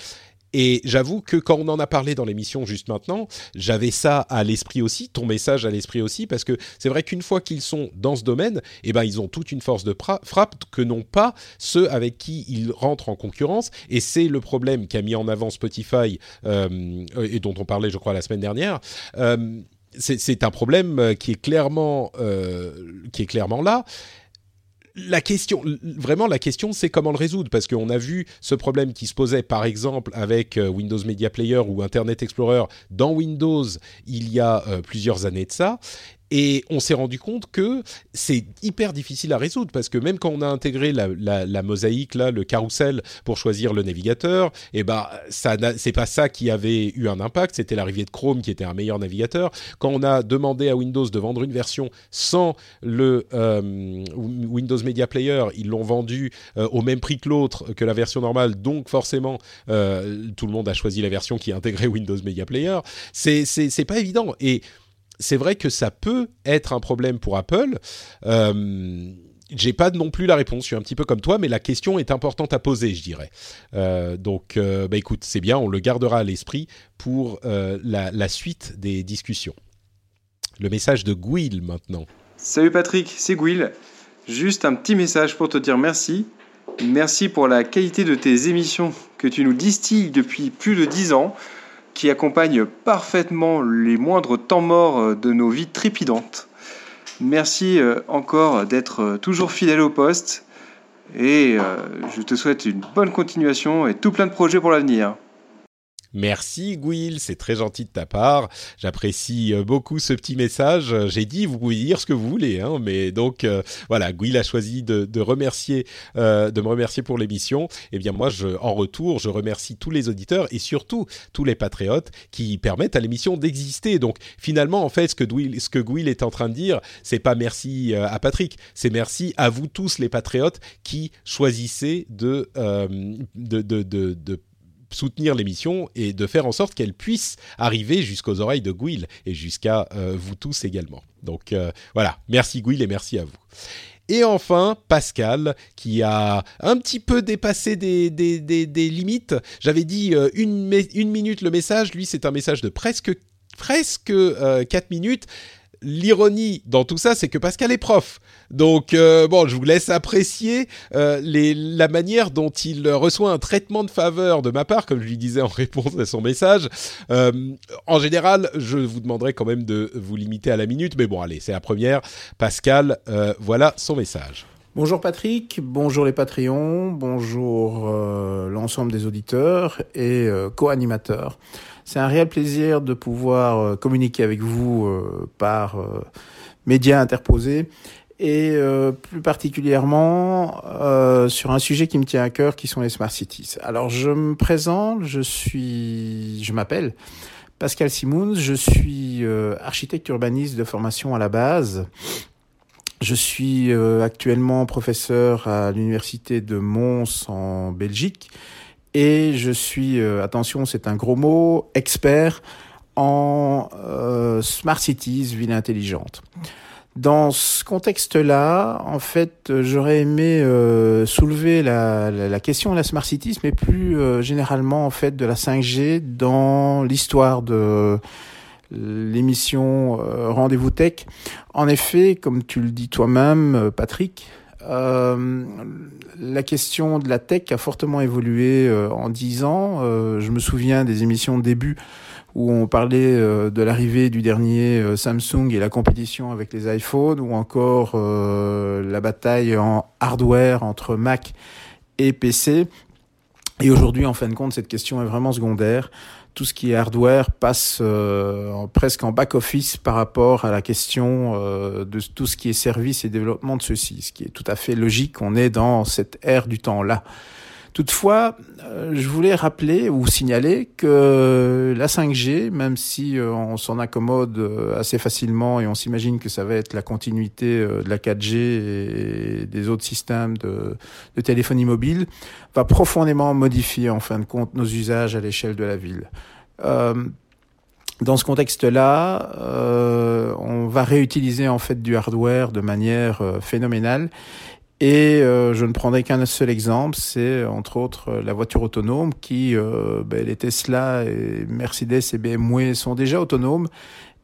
A: Et j'avoue que quand on en a parlé dans l'émission juste maintenant, j'avais ça à l'esprit aussi, ton message à l'esprit aussi, parce que c'est vrai qu'une fois qu'ils sont dans ce domaine, eh ben ils ont toute une force de frappe que n'ont pas ceux avec qui ils rentrent en concurrence. Et c'est le problème qu'a mis en avant Spotify euh, et dont on parlait, je crois, la semaine dernière. Euh, c'est un problème qui est clairement, euh, qui est clairement là la question, vraiment la question, c'est comment le résoudre. Parce qu'on a vu ce problème qui se posait par exemple avec euh, Windows Media Player ou Internet Explorer. Dans Windows il y a euh, plusieurs années de ça et on s'est rendu compte que c'est hyper difficile à résoudre parce que même quand on a intégré la, mosaïque, là, le carrousel pour choisir le navigateur, et eh ben c'est pas ça qui avait eu un impact, c'était l'arrivée de Chrome qui était un meilleur navigateur. Quand on a demandé à Windows de vendre une version sans le euh, Windows Media Player, ils l'ont vendu euh, au même prix que l'autre, que la version normale, donc forcément euh, tout le monde a choisi la version qui intégrait Windows Media Player. C'est c'est pas évident et c'est vrai que ça peut être un problème pour Apple. Euh, j'ai pas non plus la réponse. Je suis un petit peu comme toi, mais la question est importante à poser, je dirais. Euh, donc, euh, bah écoute, c'est bien, on le gardera à l'esprit pour euh, la, suite des discussions. Le message de Gouil maintenant.
G: Salut Patrick, c'est Gouil. Juste un petit message pour te dire merci. Merci pour la qualité de tes émissions que tu nous distilles depuis plus de 10 ans qui accompagne parfaitement les moindres temps morts de nos vies trépidantes. Merci euh, encore d'être euh, toujours fidèle au poste et euh, je te souhaite une bonne continuation et tout plein de projets pour l'avenir.
A: Merci Gouil, c'est très gentil de ta part. J'apprécie euh, beaucoup ce petit message. J'ai dit, vous pouvez dire ce que vous voulez, hein, mais donc euh, voilà, Gouil a choisi de, remercier, euh, de me remercier pour l'émission. Eh bien moi, je, en retour, je remercie tous les auditeurs et surtout tous les patriotes qui permettent à l'émission d'exister. Donc finalement, en fait, ce que Gouil est en train de dire, c'est pas merci à Patrick, c'est merci à vous tous les patriotes qui choisissez de, de, de soutenir l'émission et de faire en sorte qu'elle puisse arriver jusqu'aux oreilles de Gouil et jusqu'à euh, vous tous également. Donc euh, voilà, merci Gouil et merci à vous. Et enfin, Pascal, qui a un petit peu dépassé des, des, limites. J'avais dit euh, une, une minute le message, lui c'est un message de presque, presque 4 minutes l'ironie dans tout ça, c'est que Pascal est prof. Donc, euh, bon, je vous laisse apprécier euh, la manière dont il reçoit un traitement de faveur de ma part, comme je lui disais en réponse à son message. Euh, en général, je vous demanderai quand même de vous limiter à la minute, mais bon, allez, c'est la première. Pascal, voilà son message.
H: Bonjour Patrick, bonjour les Patreons, bonjour l'ensemble des auditeurs et co-animateurs. C'est un réel plaisir de pouvoir euh, communiquer avec vous euh, par euh, médias interposés et plus particulièrement sur un sujet qui me tient à cœur qui sont les smart cities. Alors je me présente, je suis je m'appelle Pascal Simons, je suis architecte urbaniste de formation à la base. Je suis actuellement professeur à l'université de Mons en Belgique et je suis, euh, attention, c'est un gros mot, expert en euh, smart cities, ville intelligente. Dans ce contexte-là, en fait, j'aurais aimé euh, soulever la, la, la, question de la smart cities, mais plus généralement en fait de la 5G dans l'histoire de l'émission Rendez-vous Tech. En effet, comme tu le dis toi-même, Patrick, euh, la question de la tech a fortement évolué euh, en dix ans. Euh, je me souviens des émissions de début où on parlait de l'arrivée du dernier Samsung et la compétition avec les iPhones, ou encore la bataille en hardware entre Mac et PC. Et aujourd'hui, en fin de compte, cette question est vraiment secondaire tout ce qui est hardware passe euh, presque en back-office par rapport à la question euh, de tout ce qui est service et développement de ceci, ce qui est tout à fait logique. On est dans cette ère du temps-là. Toutefois, euh, je voulais rappeler ou signaler que la 5G, même si euh, on s'en accommode euh, assez facilement et on s'imagine que ça va être la continuité de la 4G et des autres systèmes de, de téléphonie mobile, va profondément modifier en fin de compte nos usages à l'échelle de la ville. dans ce contexte-là, on va réutiliser en fait du hardware de manière phénoménale Et je ne prendrai qu'un seul exemple, c'est entre autres la voiture autonome qui, ben, les Tesla, et Mercedes et BMW sont déjà autonomes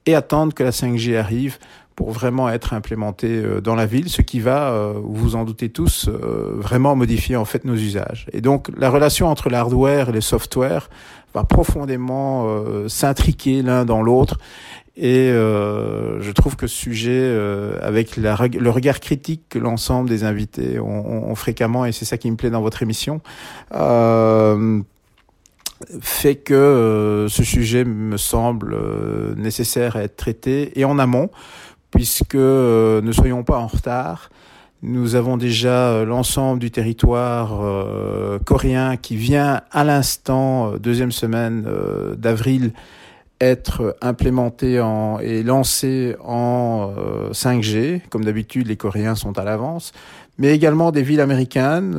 H: et attendent que la 5G arrive pour vraiment être implémenté dans la ville, ce qui va, vous vous en doutez tous, vraiment modifier en fait nos usages. Et donc la relation entre l'hardware et le software va profondément euh, s'intriquer l'un dans l'autre. Et euh, je trouve que ce sujet, euh, avec la, le regard critique que l'ensemble des invités ont, ont, fréquemment, et c'est ça qui me plaît dans votre émission, euh, fait que ce sujet me semble nécessaire à être traité et en amont, puisque ne soyons pas en retard. Nous avons déjà euh, l'ensemble du territoire euh, coréen qui vient à l'instant, euh, deuxième semaine d'avril, être implémenté en, et lancé en 5G. Comme d'habitude, les Coréens sont à l'avance. Mais également des villes américaines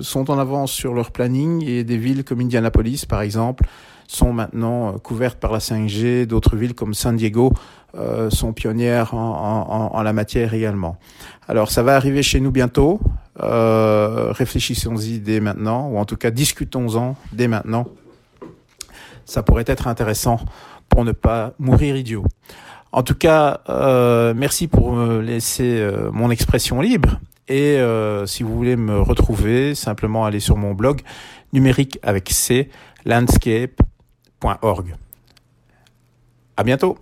H: sont en avance sur leur planning et des villes comme Indianapolis, par exemple, sont maintenant couvertes par la 5G. D'autres villes comme San Diego euh, sont pionnières en, en, la matière également. Alors ça va arriver chez nous bientôt. Euh, réfléchissons-y dès maintenant, ou en tout cas discutons-en dès maintenant. Ça pourrait être intéressant pour ne pas mourir idiot. En tout cas, euh, merci pour me laisser euh, mon expression libre. Et euh, si vous voulez me retrouver, simplement allez sur mon blog numérique avec C, landscape.org. À bientôt.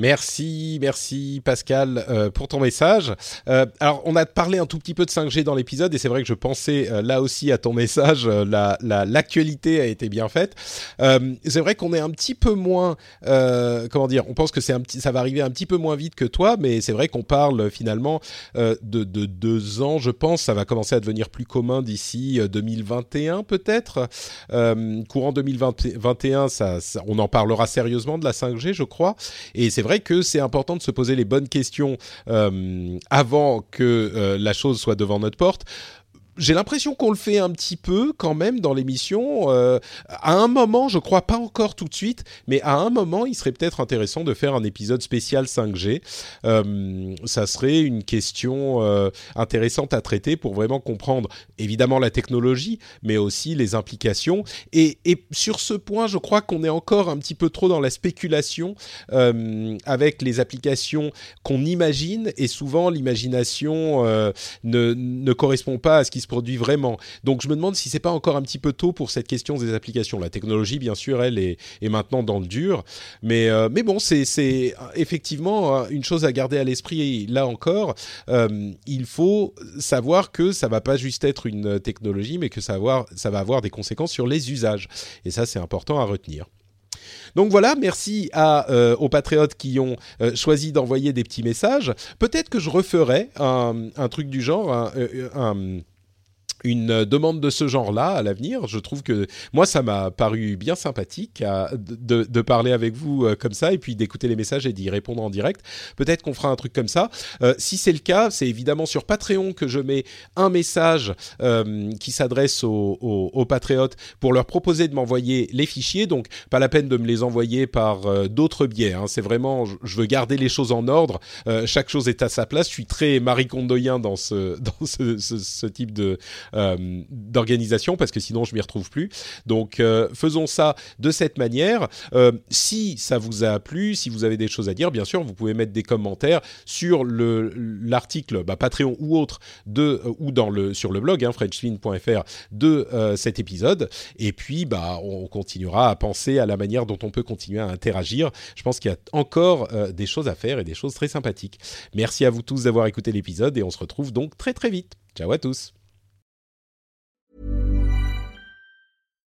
A: Merci, merci Pascal euh, pour ton message. Euh, alors on a parlé un tout petit peu de 5G dans l'épisode et c'est vrai que je pensais euh, là aussi à ton message. la l'actualité a été bien faite. c'est vrai qu'on est un petit peu moins, comment dire, on pense que c'est un petit, ça va arriver un petit peu moins vite que toi, mais c'est vrai qu'on parle finalement de, de, deux ans, je pense. Ça va commencer à devenir plus commun d'ici 2021 peut-être, courant 2021. Ça, ça, on en parlera sérieusement de la 5G, je crois. Et c'est vrai vrai que c'est important de se poser les bonnes questions euh, avant que euh, la chose soit devant notre porte j'ai l'impression qu'on le fait un petit peu quand même dans l'émission. Euh, à un moment, je crois pas encore tout de suite, mais à un moment, il serait peut-être intéressant de faire un épisode spécial 5G. Euh, ça serait une question euh, intéressante à traiter pour vraiment comprendre évidemment la technologie, mais aussi les implications. Et, et sur ce point, je crois qu'on est encore un petit peu trop dans la spéculation avec les applications qu'on imagine, et souvent l'imagination ne, ne correspond pas à ce qui se produit vraiment. Donc je me demande si c'est pas encore un petit peu tôt pour cette question des applications. La technologie, bien sûr, elle est, est maintenant dans le dur, mais euh, mais bon, c'est effectivement euh, une chose à garder à l'esprit. Là encore, euh, il faut savoir que ça va pas juste être une technologie, mais que ça va avoir, ça va avoir des conséquences sur les usages. Et ça, c'est important à retenir. Donc voilà, merci aux patriotes qui ont choisi d'envoyer des petits messages. Peut-être que je referai un, truc du genre, un une demande de ce genre-là à l'avenir. Je trouve que moi, ça m'a paru bien sympathique de, de, parler avec vous euh, comme ça et puis d'écouter les messages et d'y répondre en direct. Peut-être qu'on fera un truc comme ça. Euh, si c'est le cas, c'est évidemment sur Patreon que je mets un message euh, qui s'adresse aux, aux, patriotes pour leur proposer de m'envoyer les fichiers. Donc, pas la peine de me les envoyer par d'autres biais. Hein. C'est vraiment, je veux garder les choses en ordre. chaque chose est à sa place. Je suis très Marie Kondoyen dans ce dans ce, ce type de euh, d'organisation parce que sinon je m'y retrouve plus. Donc euh, faisons ça de cette manière. Euh, si ça vous a plu, si vous avez des choses à dire, bien sûr, vous pouvez mettre des commentaires sur le l'article bah, Patreon ou autre de ou dans le sur le blog hein, frenchspin.fr de cet épisode. Et puis bah on continuera à penser à la manière dont on peut continuer à interagir. Je pense qu'il y a encore des choses à faire et des choses très sympathiques. Merci à vous tous d'avoir écouté l'épisode et on se retrouve donc très très vite. Ciao à tous.